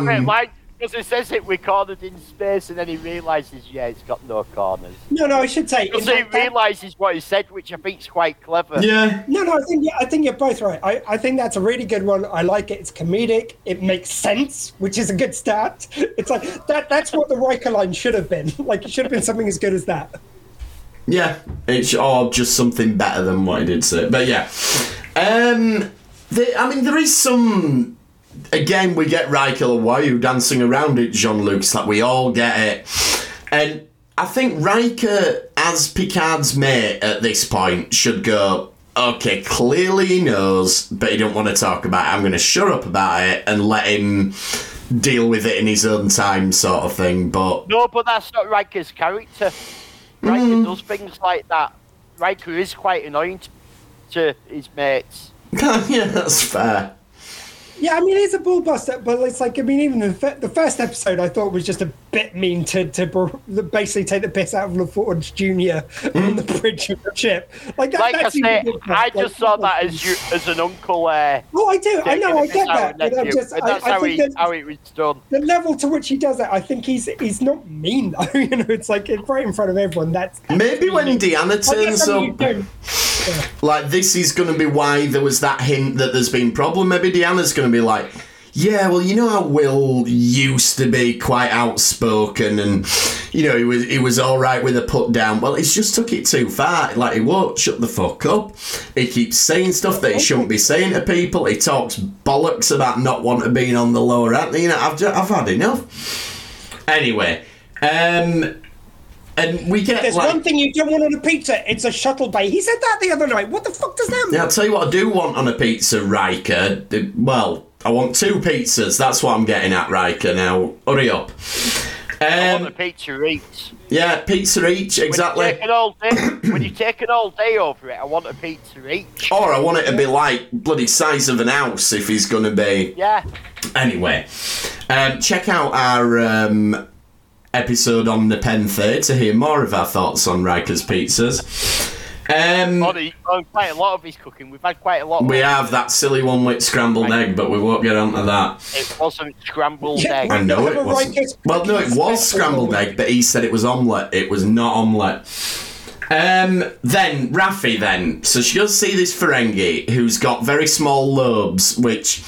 was a great deadpan. line, because it says it recorded in space, and then he realizes, yeah, it's got no corners. no, no, I should say. in Because he that- realizes what he said, which I think is quite clever. Yeah, No, no, I think yeah, I think you're both right. I, I think that's a really good one. I like it. It's comedic. It makes sense, which is a good start. (laughs) It's like that. That's what the Riker line should have been. Like it should have been something as good as that. yeah. It's or just something better than what he did say. But yeah, um, the, I mean, there is some. Again, we get Riker. Why are you dancing around it, Jean Luc? It's like we all get it, and I think Riker, as Picard's mate at this point, should go. Okay, clearly he knows, but he don't want to talk about it. I'm going to shut up about it and let him deal with it in his own time, sort of thing. But No, but that's not Riker's character. Riker Mm. does things like that. Riker is quite annoying to his mates. (laughs) yeah, that's fair. Yeah, I mean it's a bull buster, but it's like I mean even the, the first episode I thought was just a bit mean to to br- basically take the piss out of LaForge Jr. on the bridge of the ship. Like that, Like I say, I just saw that as you as an uncle. Uh, Oh, I do. I know. I get the piss out that, but I'm just. I, I think he, how it was done. the level to which he does it, I think he's he's not mean though. (laughs) you know, it's like right in front of everyone. That's, that's Maybe when. Deanna turns up, like this is going to be why there was that hint that there's been problem. Maybe Deanna's going to be like, yeah, well, you know how Will used to be quite outspoken, and you know he was he was all right with a put down. Well, he's just took it too far. Like he won't shut the fuck up. He keeps saying stuff that he shouldn't be saying to people. He talks bollocks about not wanting being on the lower end. You know, I've ju- I've had enough. Anyway, um, and we get There's like. one thing you don't want on a pizza. It's a shuttle bay. He said that the other night. What the fuck does that mean? Yeah, I'll tell you what I do want on a pizza, Riker. Well, I want two pizzas. That's what I'm getting at, Riker. Now, hurry up. I want a Um, pizza each. yeah, pizza each, exactly. When you exactly. take an all day, when you take an all day over it, I want a pizza each. Or I want it to be like bloody size of an house if he's going to be. Yeah, Anyway, um, check out our um, episode on the Nepenthe to hear more of our thoughts on Riker's pizzas. Um, on, quite a lot of his cooking. We've had quite a lot. we have that silly one with scrambled egg, but we won't get onto that. It wasn't scrambled Yeah, egg. I know it a was. Riker's Well, no, it was scrambled egg, but he said it was omelette. It was not omelette. Um, then Raffi, then so she goes see this Ferengi who's got very small lobes, which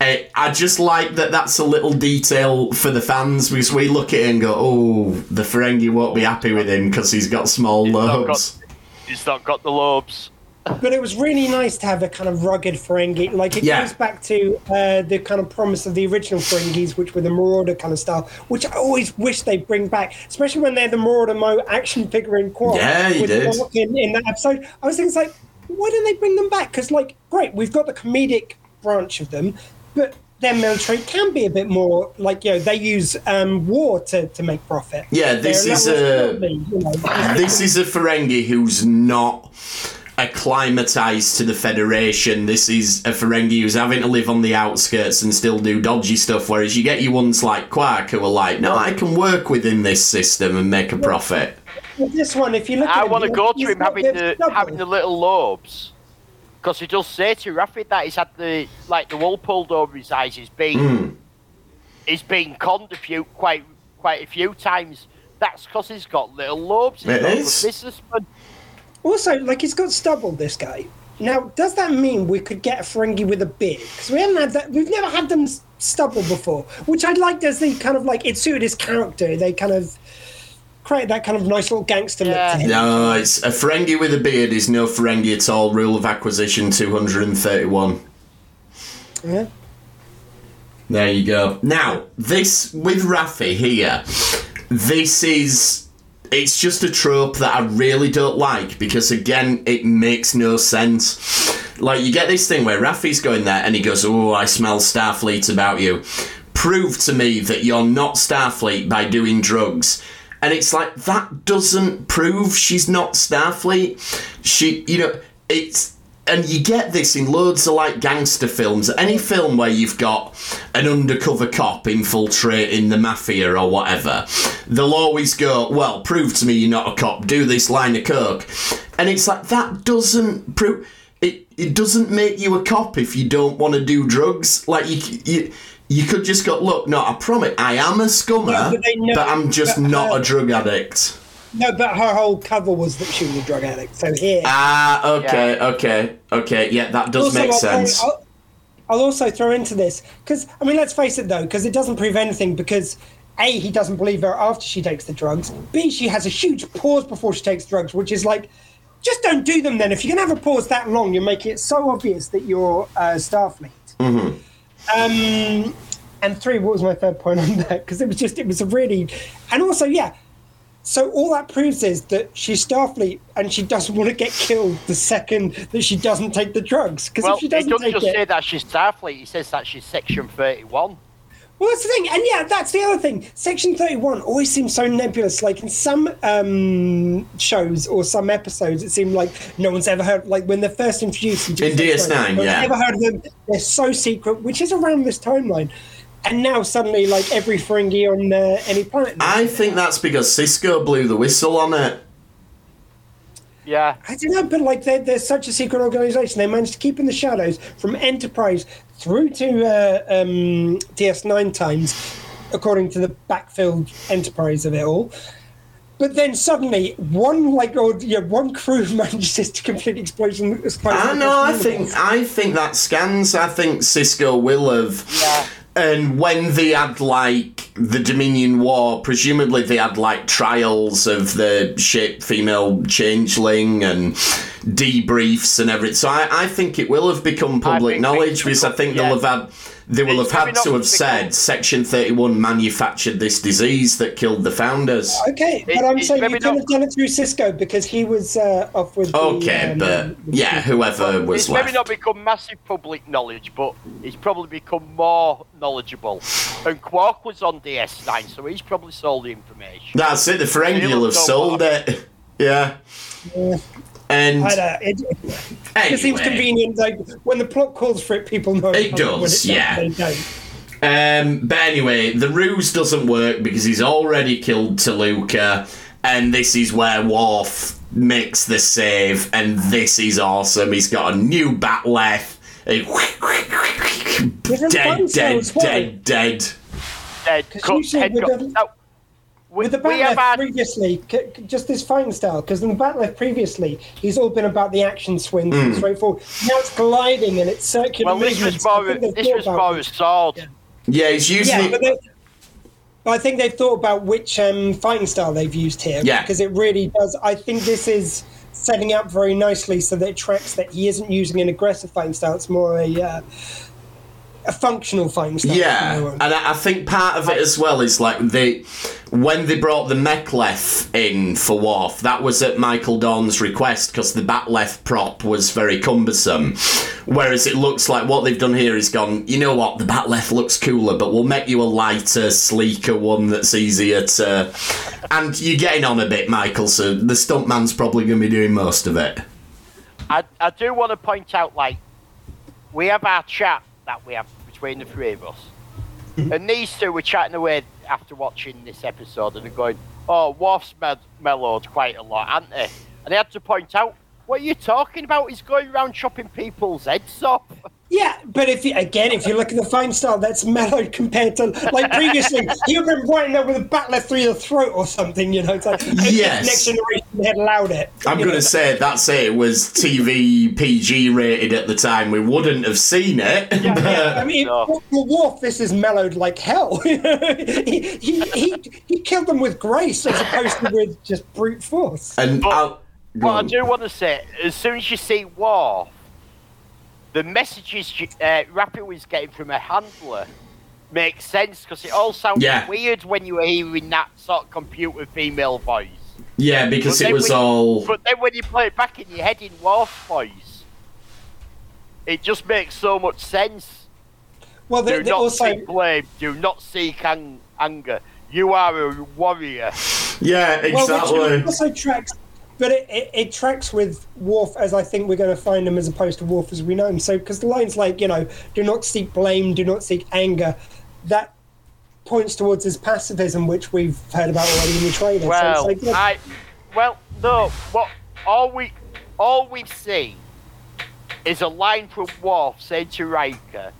uh, I just like that. That's a little detail for the fans because we look at it and go, "Oh, the Ferengi won't be happy with him because he's got small not lobes." He's not got the lobes. But it was really nice to have a kind of rugged Ferengi. Like it Yeah. goes back to uh, the kind of promise of the original Ferengis, which were the Marauder kind of style, which I always wish they'd bring back, especially when they're the Marauder Mo action figure in quad. Yeah, you did. In, in that episode, I was thinking, like, why don't they bring them back? Because, like, great, we've got the comedic branch of them, but their military can be a bit more like you know they use um, war to, to make profit. Yeah, this They're is a- you know. (laughs) This is a Ferengi who's not acclimatized to the Federation. This is a Ferengi who's having to live on the outskirts and still do dodgy stuff. Whereas you get your ones like Quark who are like, no, I can work within this system and make a profit. With this one, if you look at I want to he's- go to him having the of having the little lobes, because he does say to Raffi that he's had the like the wool pulled over his eyes. He's been Hmm. he's been conned a few quite quite a few times. That's because he's got little lobes. He's It not a is. businessman. Also, like he's got stubble. This guy. Now, does that mean we could get a Ferengi with a beard? Because we haven't had that. We've never had them stubble before, which I'd like as the kind of like it suited his character. They kind of create that kind of nice little gangster look Yeah. to him. No, it's a Ferengi with a beard is no Ferengi at all. Rule of acquisition 231. Yeah. There you go. Now, this with Raffi here, this is. It's just a trope that I really don't like because, again, it makes no sense. Like, you get this thing where Raffi's going there and he goes, Oh, I smell Starfleet about you. Prove to me that you're not Starfleet by doing drugs. And it's like, that doesn't prove she's not Starfleet. She, you know, it's and you get this in loads of like gangster films. Any film where you've got an undercover cop infiltrating the mafia or whatever, they'll always go, "Well, prove to me you're not a cop. Do this line of coke," and it's like that doesn't prove it. It doesn't make you a cop if you don't want to do drugs. Like you, you, you could just go, "Look, no, I promise, I am a scummer, Yeah, but but I'm just but, not uh, a drug addict." No, but her whole cover was that she was a drug addict. So here. Ah, okay, okay, okay. Yeah, that does Also, make I'll throw- sense. I'll, I'll also throw into this because I mean, let's face it though, because it doesn't prove anything. Because a, he doesn't believe her after she takes the drugs. B, she has a huge pause before she takes drugs, which is like, just don't do them then. If you're gonna have a pause that long, you're making it so obvious that you're uh, Starfleet. Um, and three, what was my third point on that? Because it was just, it was a really, and also, yeah. So all that proves is that she's Starfleet and she doesn't want to get killed the second that she doesn't take the drugs. Because Well, if she doesn't doesn't take just it, say that she's Starfleet. He says that she's Section Thirty-One. well, that's the thing. And yeah, that's the other thing. Section thirty-one always seems so nebulous. Like in some um, shows or some episodes, it seemed like no one's ever heard. Like when they're first introduced in, In DS9, yeah. ever heard of them. They're so secret, which is around this timeline. And now suddenly, like every Ferengi on uh, any planet. I think that's because Sisko blew the whistle on it. Yeah. I don't know, but like they're, they're such a secret organization. They managed to keep in the shadows from Enterprise through to uh, um, DS9 times, according to the backfilled Enterprise of it all. But then suddenly, one like or yeah, one crew (laughs) manages to complete explosion. I know. I think I think that scans. I think Sisko will have. Yeah. And when they had like the Dominion War, presumably they had like trials of the ship female changeling and debriefs and everything. So I, I think it will have become public think knowledge because I think they'll have had they will have had to have said Section Thirty One manufactured this disease that killed the founders. Okay, but I'm it's saying you could have done it through Sisko because he was uh, off with. the, Okay, um, but with the- yeah, whoever was it's left. maybe not become massive public knowledge, but it's probably become more knowledgeable. And Quark was on DS9, so he's probably sold the information. That's it. The Ferengi He'll have sold it. (laughs) Yeah. Yeah. And I don't, it, it seems convenient. Like when the plot calls for it, people know. It When does, yeah. Um, but anyway, the ruse doesn't work because he's already killed Toluca, and this is where Worf makes the save, and this is awesome. He's got a new bat'leth. Dead, fun dead, cells, why? dead, dead. Dead, 'Cause cut, head with cut. the- No, we, With the we left had previously, c- c- just this fighting style, because in the bat'leth previously, he's all been about the action swings and straightforward. Now it's gliding and it's circular well, this was movements. I more. think This was about more a which- sword. Yeah, he's using Yeah, it. but they, but I think they've thought about which um, fighting style they've used here. Yeah. because it really does. I think this is setting up very nicely so that it tracks that he isn't using an aggressive fighting style. It's more a uh, a functional fighting style. Yeah, and I I think part of it as well is like they, when they brought the mek'leth in for Worf, that was at Michael Dorn's request because the bat'leth prop was very cumbersome. Whereas it looks like what they've done here is gone. You know what? The bat'leth looks cooler, but we'll make you a lighter, sleeker one that's easier to. And you're getting on a bit, Michael. So the stuntman's probably going to be doing most of it. I, I do want to point out, like, we have our chat that we have between the three of us, mm-hmm. and these two were chatting away after watching this episode, and they're going, "Oh, Worf's med- mellowed quite a lot, aren't they?" And they had to point out, "What are you talking about? He's going around chopping people's heads off." Yeah, but if you, again, if you look at the fine style, that's mellowed compared to like previously. (laughs) he would have been right there with a bat'leth through the throat or something, you know. It's like Yes. next generation had allowed it. I'm going to say that's it. It was TV PG rated at the time. We wouldn't have seen it. Yeah, but- I (laughs) mean, No. for for this is mellowed like hell. (laughs) he, he, he, he killed them with grace as opposed to with just brute force. and But I'll, go What I do want to say, as soon as you see War, the messages you- uh, Raffi was getting from a handler makes sense because it all sounds Yeah. weird when you were hearing that sort of computer female voice. yeah, because But it was when you- all. But then when you play it back in your head in Worf voice, it just makes so much sense. Well, Do they, they not also seek blame. Do not seek ang- anger. You are a warrior. Yeah, well, exactly. which also tracks, but it, it, it tracks with Worf as I think we're going to find him as opposed to Worf as we know him. So because the lines like you know, do not seek blame, do not seek anger, that points towards his pacifism, which we've heard about already in the trailer. Well, so it's like, I, well, no. What all we, all we've seen is a line from Worf saying to Riker,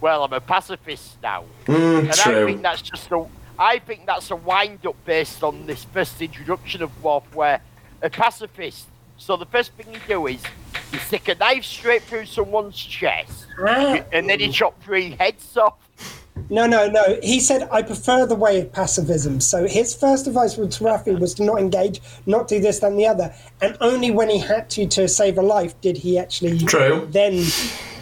"Well, I'm a pacifist now," Mm, and I think that's just a, I think that's a wind up based on this first introduction of Worf, where a pacifist. So the first thing you do is you stick a knife straight through someone's chest, ah, and then you chop three heads off. No, no, no. He said, I prefer the way of pacifism. So his first advice with Raffi was to not engage, not do this, that, and the other. And only when he had to to save a life did he actually True. then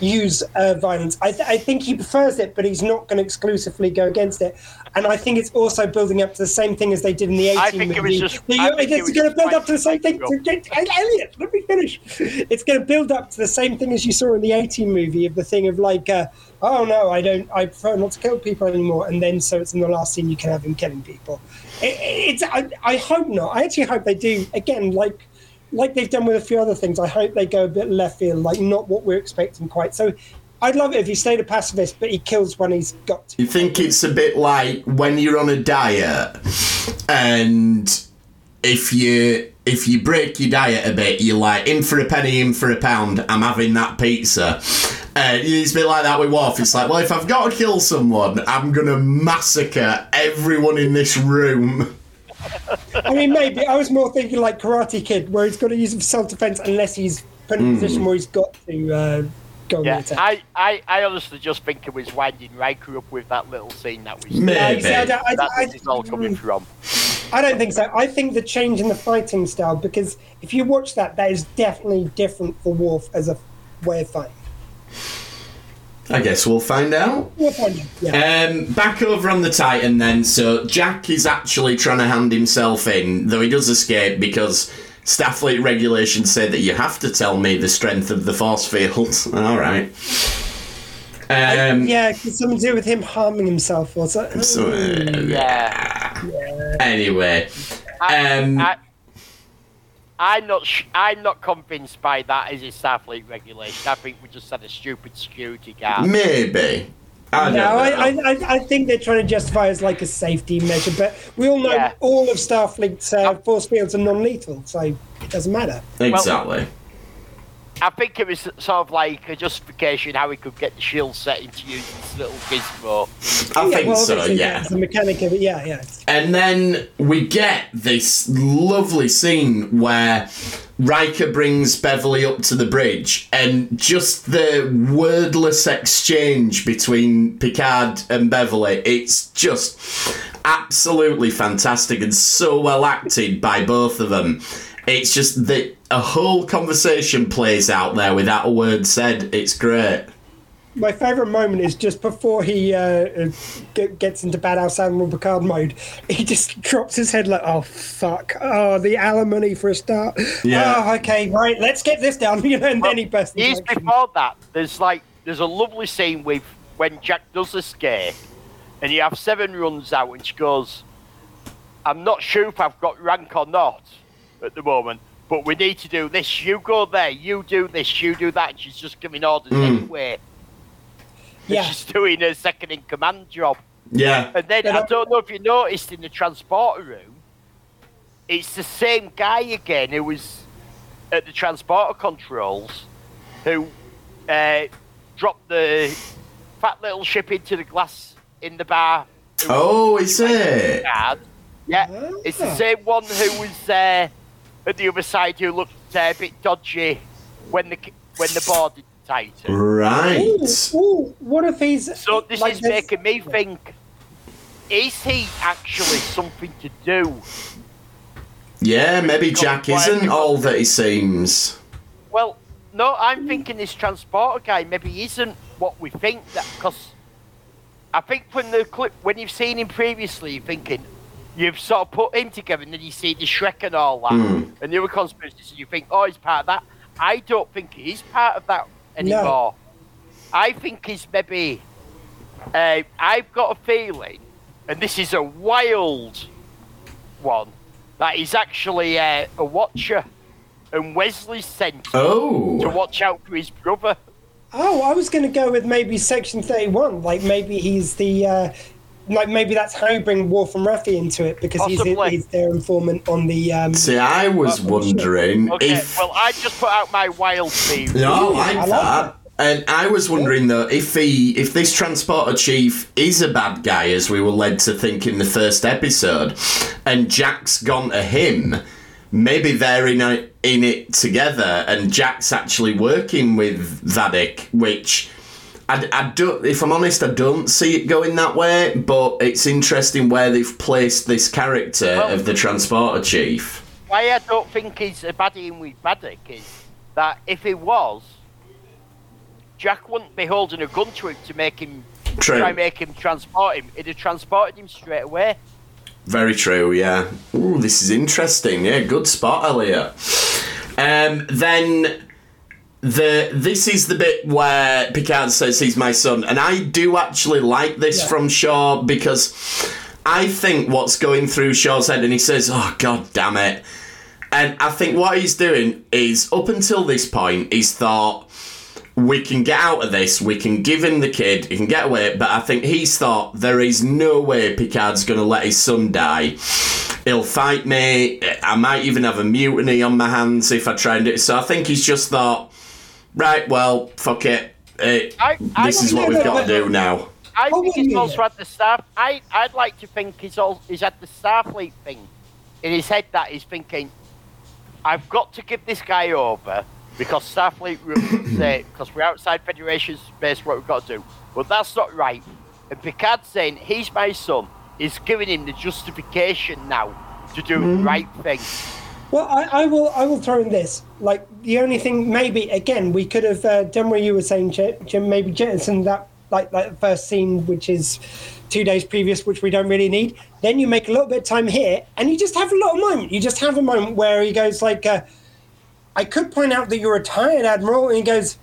use uh, violence. I, th- I think he prefers it, but he's not going to exclusively go against it. And I think it's also building up to the same thing as they did in the 18 I think it was movie. just- I think it it's going to build up to the same thing. quite Elliot, let me finish. It's going to build up to the same thing as you saw in the 18 movie of the thing of like, uh, oh no, I don't, I prefer not to kill people anymore. And then so it's in the last scene you can have him killing people. It, it's, I, I hope not. I actually hope they do again, like, like they've done with a few other things. I hope they go a bit left field, like not what we're expecting quite. So. I'd love it if he stayed a pacifist, but he kills when he's got to. You think it's a bit like when you're on a diet, and if you if you break your diet a bit, you're like in for a penny, in for a pound. I'm having that pizza. Uh, it's a bit like that with Worf. It's like, well, if I've got to kill someone, I'm gonna massacre everyone in this room. (laughs) I mean, maybe I was more thinking like Karate Kid, where he's got to use it for self-defense unless he's put in a position where he's got to uh, go Yeah, attack. I, I, I honestly just think it was winding Riker up with that little scene that was. Maybe. Yeah, see, I don't- I- That's I- where it's all coming from. I don't think so. I think the change in the fighting style, because if you watch that, that is definitely different for Worf as a way of fighting. I guess we'll find out. We'll find out. Yeah. Um, back over on the Titan then. So Jack is actually trying to hand himself in, though he does escape because Starfleet regulations say that you have to tell me the strength of the force field. (laughs) All right. Um, yeah, it's something to do with him harming himself or something. so, uh, Yeah. Anyway, I, Um, I, I'm not. Sh- I'm not convinced by that as a Starfleet regulation. I think we just had a stupid security guard. maybe. I No. I, I, I- I think they're trying to justify it as like a safety measure, but we all know Yeah. all of Starfleet's uh, force fields are non-lethal, so it doesn't matter. exactly. I think it was sort of like a justification how he could get the shield setting to use this little gizmo. I yeah, think well, so. Yeah. that's the mechanic of it. Yeah, yeah. And then we get this lovely scene where Riker brings Beverly up to the bridge, and just the wordless exchange between Picard and Beverly, it's just absolutely fantastic and so well acted by both of them. It's just that a whole conversation plays out there without a word said. It's great. My favourite moment is just before he uh, g- gets into badass Admiral Picard mode. He just drops his head like, "Oh fuck! Oh, the alimony for a start. Yeah. Oh, okay, right. Let's get this down." (laughs) You know, and then he bursts. Years before that, there's like there's a lovely scene with when Jack does escape, and you have Seven runs out, and she goes, "I'm not sure if I've got rank or not at the moment, but we need to do this. You go there. You do this. You do that. She's just giving orders anyway. Yeah. She's doing her second in command job. Yeah. And then Yeah, I don't know if you noticed in the transporter room, it's the same guy again who was at the transporter controls, who uh, dropped the fat little ship into the glass in the bar. Oh, is it? card. Yeah, it's the Ah. same one who was uh, at the other side who looked uh, a bit dodgy when the when the board did Titan. Right. Ooh, ooh, what if he's So this like is this- making me think: Is he actually something to do? Yeah, maybe Jack isn't all that he seems. Well, no, I'm thinking this transporter guy maybe isn't what we think. That because I think when the clip when you've seen him previously, you're thinking you've sort of put him together, and then you see the Shrike and all that, and the other conspiracies, and you think, oh, he's part of that. I don't think he's part of that anymore. I think he's maybe. Uh, I've got a feeling, and this is a wild one, that he's actually uh, a watcher, and Wesley's sent to Oh. watch out for his brother. Oh, I was going to go with maybe Section 31. Like maybe he's the. Uh, like maybe that's how you bring Worf and Raffi into it because he's, he's their informant on the. Um, See, I was wondering Okay, if. well, I just put out my wild theory. No, I like I like that. And I was wondering though if he, if this transporter chief is a bad guy, as we were led to think in the first episode, and Jack's gone to him, maybe they're in a, in it together, and Jack's actually working with Vadic, which. I, I don't, if I'm honest, I don't see it going that way, but it's interesting where they've placed this character Well- of the transporter chief. Why I don't think he's a baddie in with Vadic is that if he was, Jack wouldn't be holding a gun to him to make him True. try and make him transport him. He'd have transported him straight away. Very true, yeah. Ooh, this is interesting. Yeah, good spot, Elliot. Um, then the this is the bit where Picard says he's my son, and I do actually like this Yeah. from Shaw because I think what's going through Shaw's head, and he says, "Oh God damn it," and I think what he's doing is up until this point, he's thought we can get out of this. We can give him the kid. He can get away. But I think he's thought there is no way Picard's going to let his son die. He'll fight me. I might even have a mutiny on my hands if I try and do it. So I think he's just thought, right, well, fuck it. Uh, I, I, this is what we've got to do now. I Oh, think he's yeah. also had the staff. I, I'd like to think he's all, he's had the Starfleet thing in his head that he's thinking, I've got to give this guy over because Starfleet rules say (coughs) because we're outside Federation space, what we've got to do. But that's not right. And Picard's saying he's my son. He's giving him the justification now to do Mm-hmm. the right thing. Well, I, I will. I will throw in this. Like the only thing, maybe again, we could have uh, done what you were saying, Jim. Maybe jettison that, like, the first scene, which is two days previous, which we don't really need. Then you make a little bit of time here, and you just have a little moment. You just have a moment where he goes like, uh, "I could point out that you're a tired admiral," and he goes,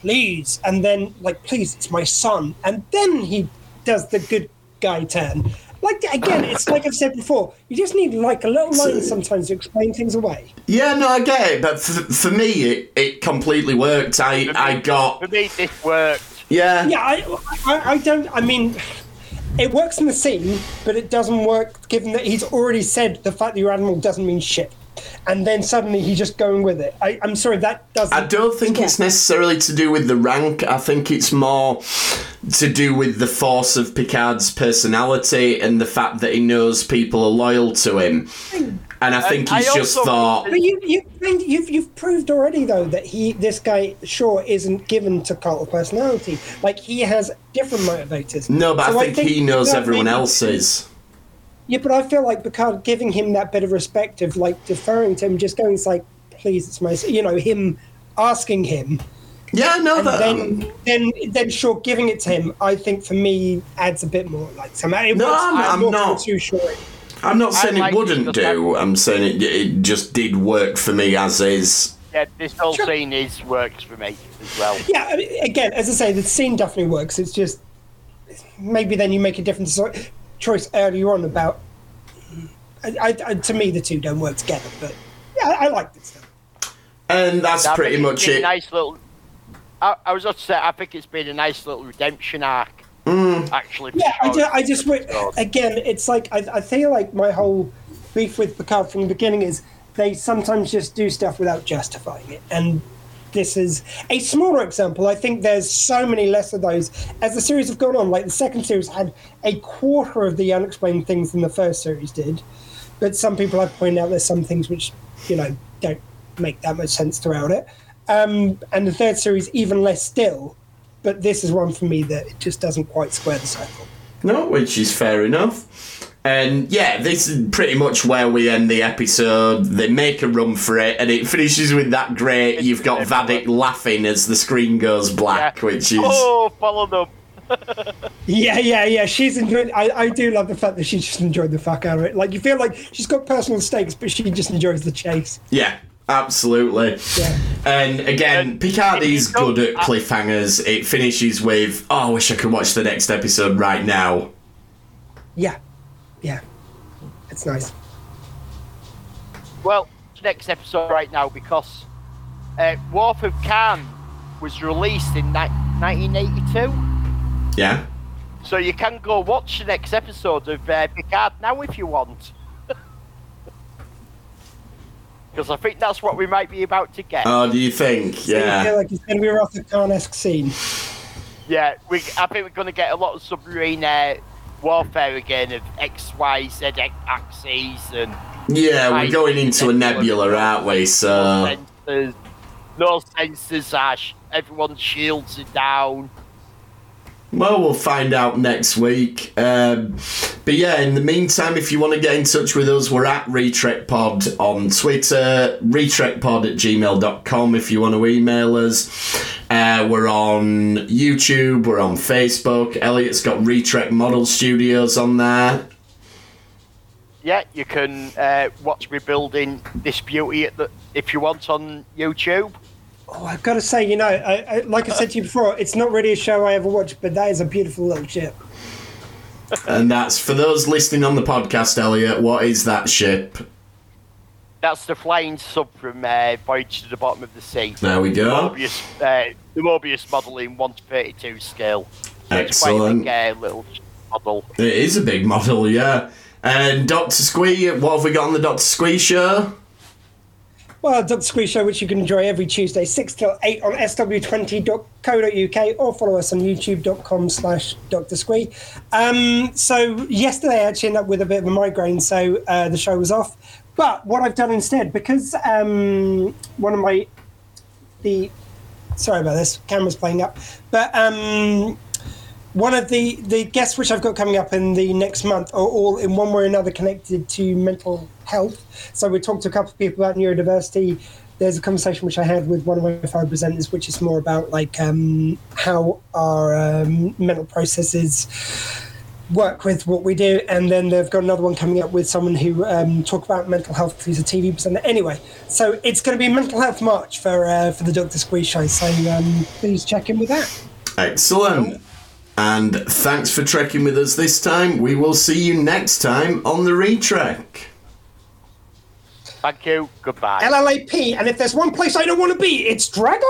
"Please," and then like, "Please, it's my son," and then he does the good guy turn. Like again, it's like I've said before. You just need like a little line sometimes to explain things away. Yeah, no, I get it. But for, for me, it, it completely worked. I, I For got. me, this worked. Yeah. Yeah, I, I, I don't. I mean, it works in the scene, but it doesn't work given that he's already said the fact that your animal doesn't mean shit, and then suddenly he's just going with it. I, I'm sorry, that doesn't. I don't think it's necessarily to do with the rank. I think it's more to do with the force of Picard's personality and the fact that he knows people are loyal to him. And I think I he's just thought, But you, you, you've, you've proved already though that he, this guy, sure, isn't given to cult of personality. Like he has different motivators. no, but So I think he knows everyone maybe- else's. Yeah, but I feel like Picard giving him that bit of respect of like deferring to him, just going, it's like, please, it's my, you know, him asking him, Yeah, no, and that. then um, then then Shaw giving it to him. I think for me adds a bit more like some. It No, works I'm- I'm not. Too short. I'm not saying like it wouldn't do. I'm saying it, it just did work for me as is. Yeah, this whole Sure. scene is works for me as well. Yeah, I mean, again, as I say, the scene definitely works. It's just maybe then you make a different so- choice earlier on about. I, I, I- to me, the two don't work together, but yeah, I liked it. Still. And that's I pretty much it. Nice little. I, I was just say, I think it's been a nice little redemption arc. Mm. Actually, Yeah, I, Sean. I just wi- again, it's like I, I feel like my whole beef with Picard from the beginning is they sometimes just do stuff without justifying it, and this is a smaller example. I think there's so many less of those as the series have gone on. Like the second series had a quarter of the unexplained things than the first series did, but some people have pointed out there's some things which you know don't make that much sense throughout it. Um, and the third series even less still, but this is one for me that it just doesn't quite square the circle. No, which is fair enough. And yeah, this is pretty much where we end the episode. They make a run for it, and it finishes with that great. You've got Vadic laughing as the screen goes black, Yeah. which is Oh, follow them. (laughs) Yeah, yeah, yeah. She's enjoyed. I, I do love the fact that she just enjoyed the fuck out of it. Like you feel like she's got personal stakes, but she just enjoys the chase. yeah, absolutely. Yeah. And again, And Picard if is good at cliffhangers. It finishes with, "Oh, I wish I could watch the next episode right now." Yeah, yeah. It's nice. Well, next episode right now because uh, Wrath of Khan was released in ni- 1982. Yeah. So you can go watch the next episode of uh, Picard now if you want. (laughs) Because I think that's what we might be about to get. Oh, do you think? So you feel Yeah. like it's going to be a Wrath of Khan-esque scene. yeah, we, I think we're going to get a lot of submarine uh, warfare again of X, Y, Z axes and Yeah, we're going into a nebula, aren't we? no So sensors. No sensors, Ash. Everyone's shields are down. Well, we'll find out next week. Um, but yeah, in the meantime, if you want to get in touch with us, we're at RetrekPod on Twitter, retrekpod at gmail.com if you want to email us. Uh, we're on YouTube, we're on Facebook. Elliot's got Retrek Model Studios on there. Yeah, you can uh, watch me building this beauty the, if you want on YouTube. Oh, I've got to say, you know, I, I, like I said to you before, it's not really a show I ever watched, but that is a beautiful little ship. And that's for those listening on the podcast, Elliot. What is that ship? That's the flying sub from uh, Voyage to the Bottom of the Sea. There we go. Moebius, uh, the Moebius model in 1 to 32 scale. So It's quite a Excellent. big uh, little model. It is a big model, yeah. And Dr. Squee, what have we got on the Dr. Squee show? Well, Dr. Squee's Show, which you can enjoy every Tuesday, 6 till 8 on sw20.co.uk or follow us on youtube.com slash Dr. Squee. Um, so yesterday I actually ended up with a bit of a migraine, so uh, the show was off. But what I've done instead, because um, one of my, the, sorry about this, camera's playing up, but um, one of the, the guests which I've got coming up in the next month are all in one way or another connected to mental health. So we talked to a couple of people about neurodiversity. There's a conversation which I had with one of my fellow presenters, which is more about like um, how our um, mental processes work with what we do. And then they've got another one coming up with someone who um, talk about mental health. Who's a TV presenter. Anyway, so it's going to be Mental Health March for uh, for the Doctor Squee's show. So um, please check in with that. Excellent. And thanks for trekking with us this time. We will see you next time on the Retrek. Thank you. Goodbye. LLAP, and if there's one place I don't want to be, it's Dragon!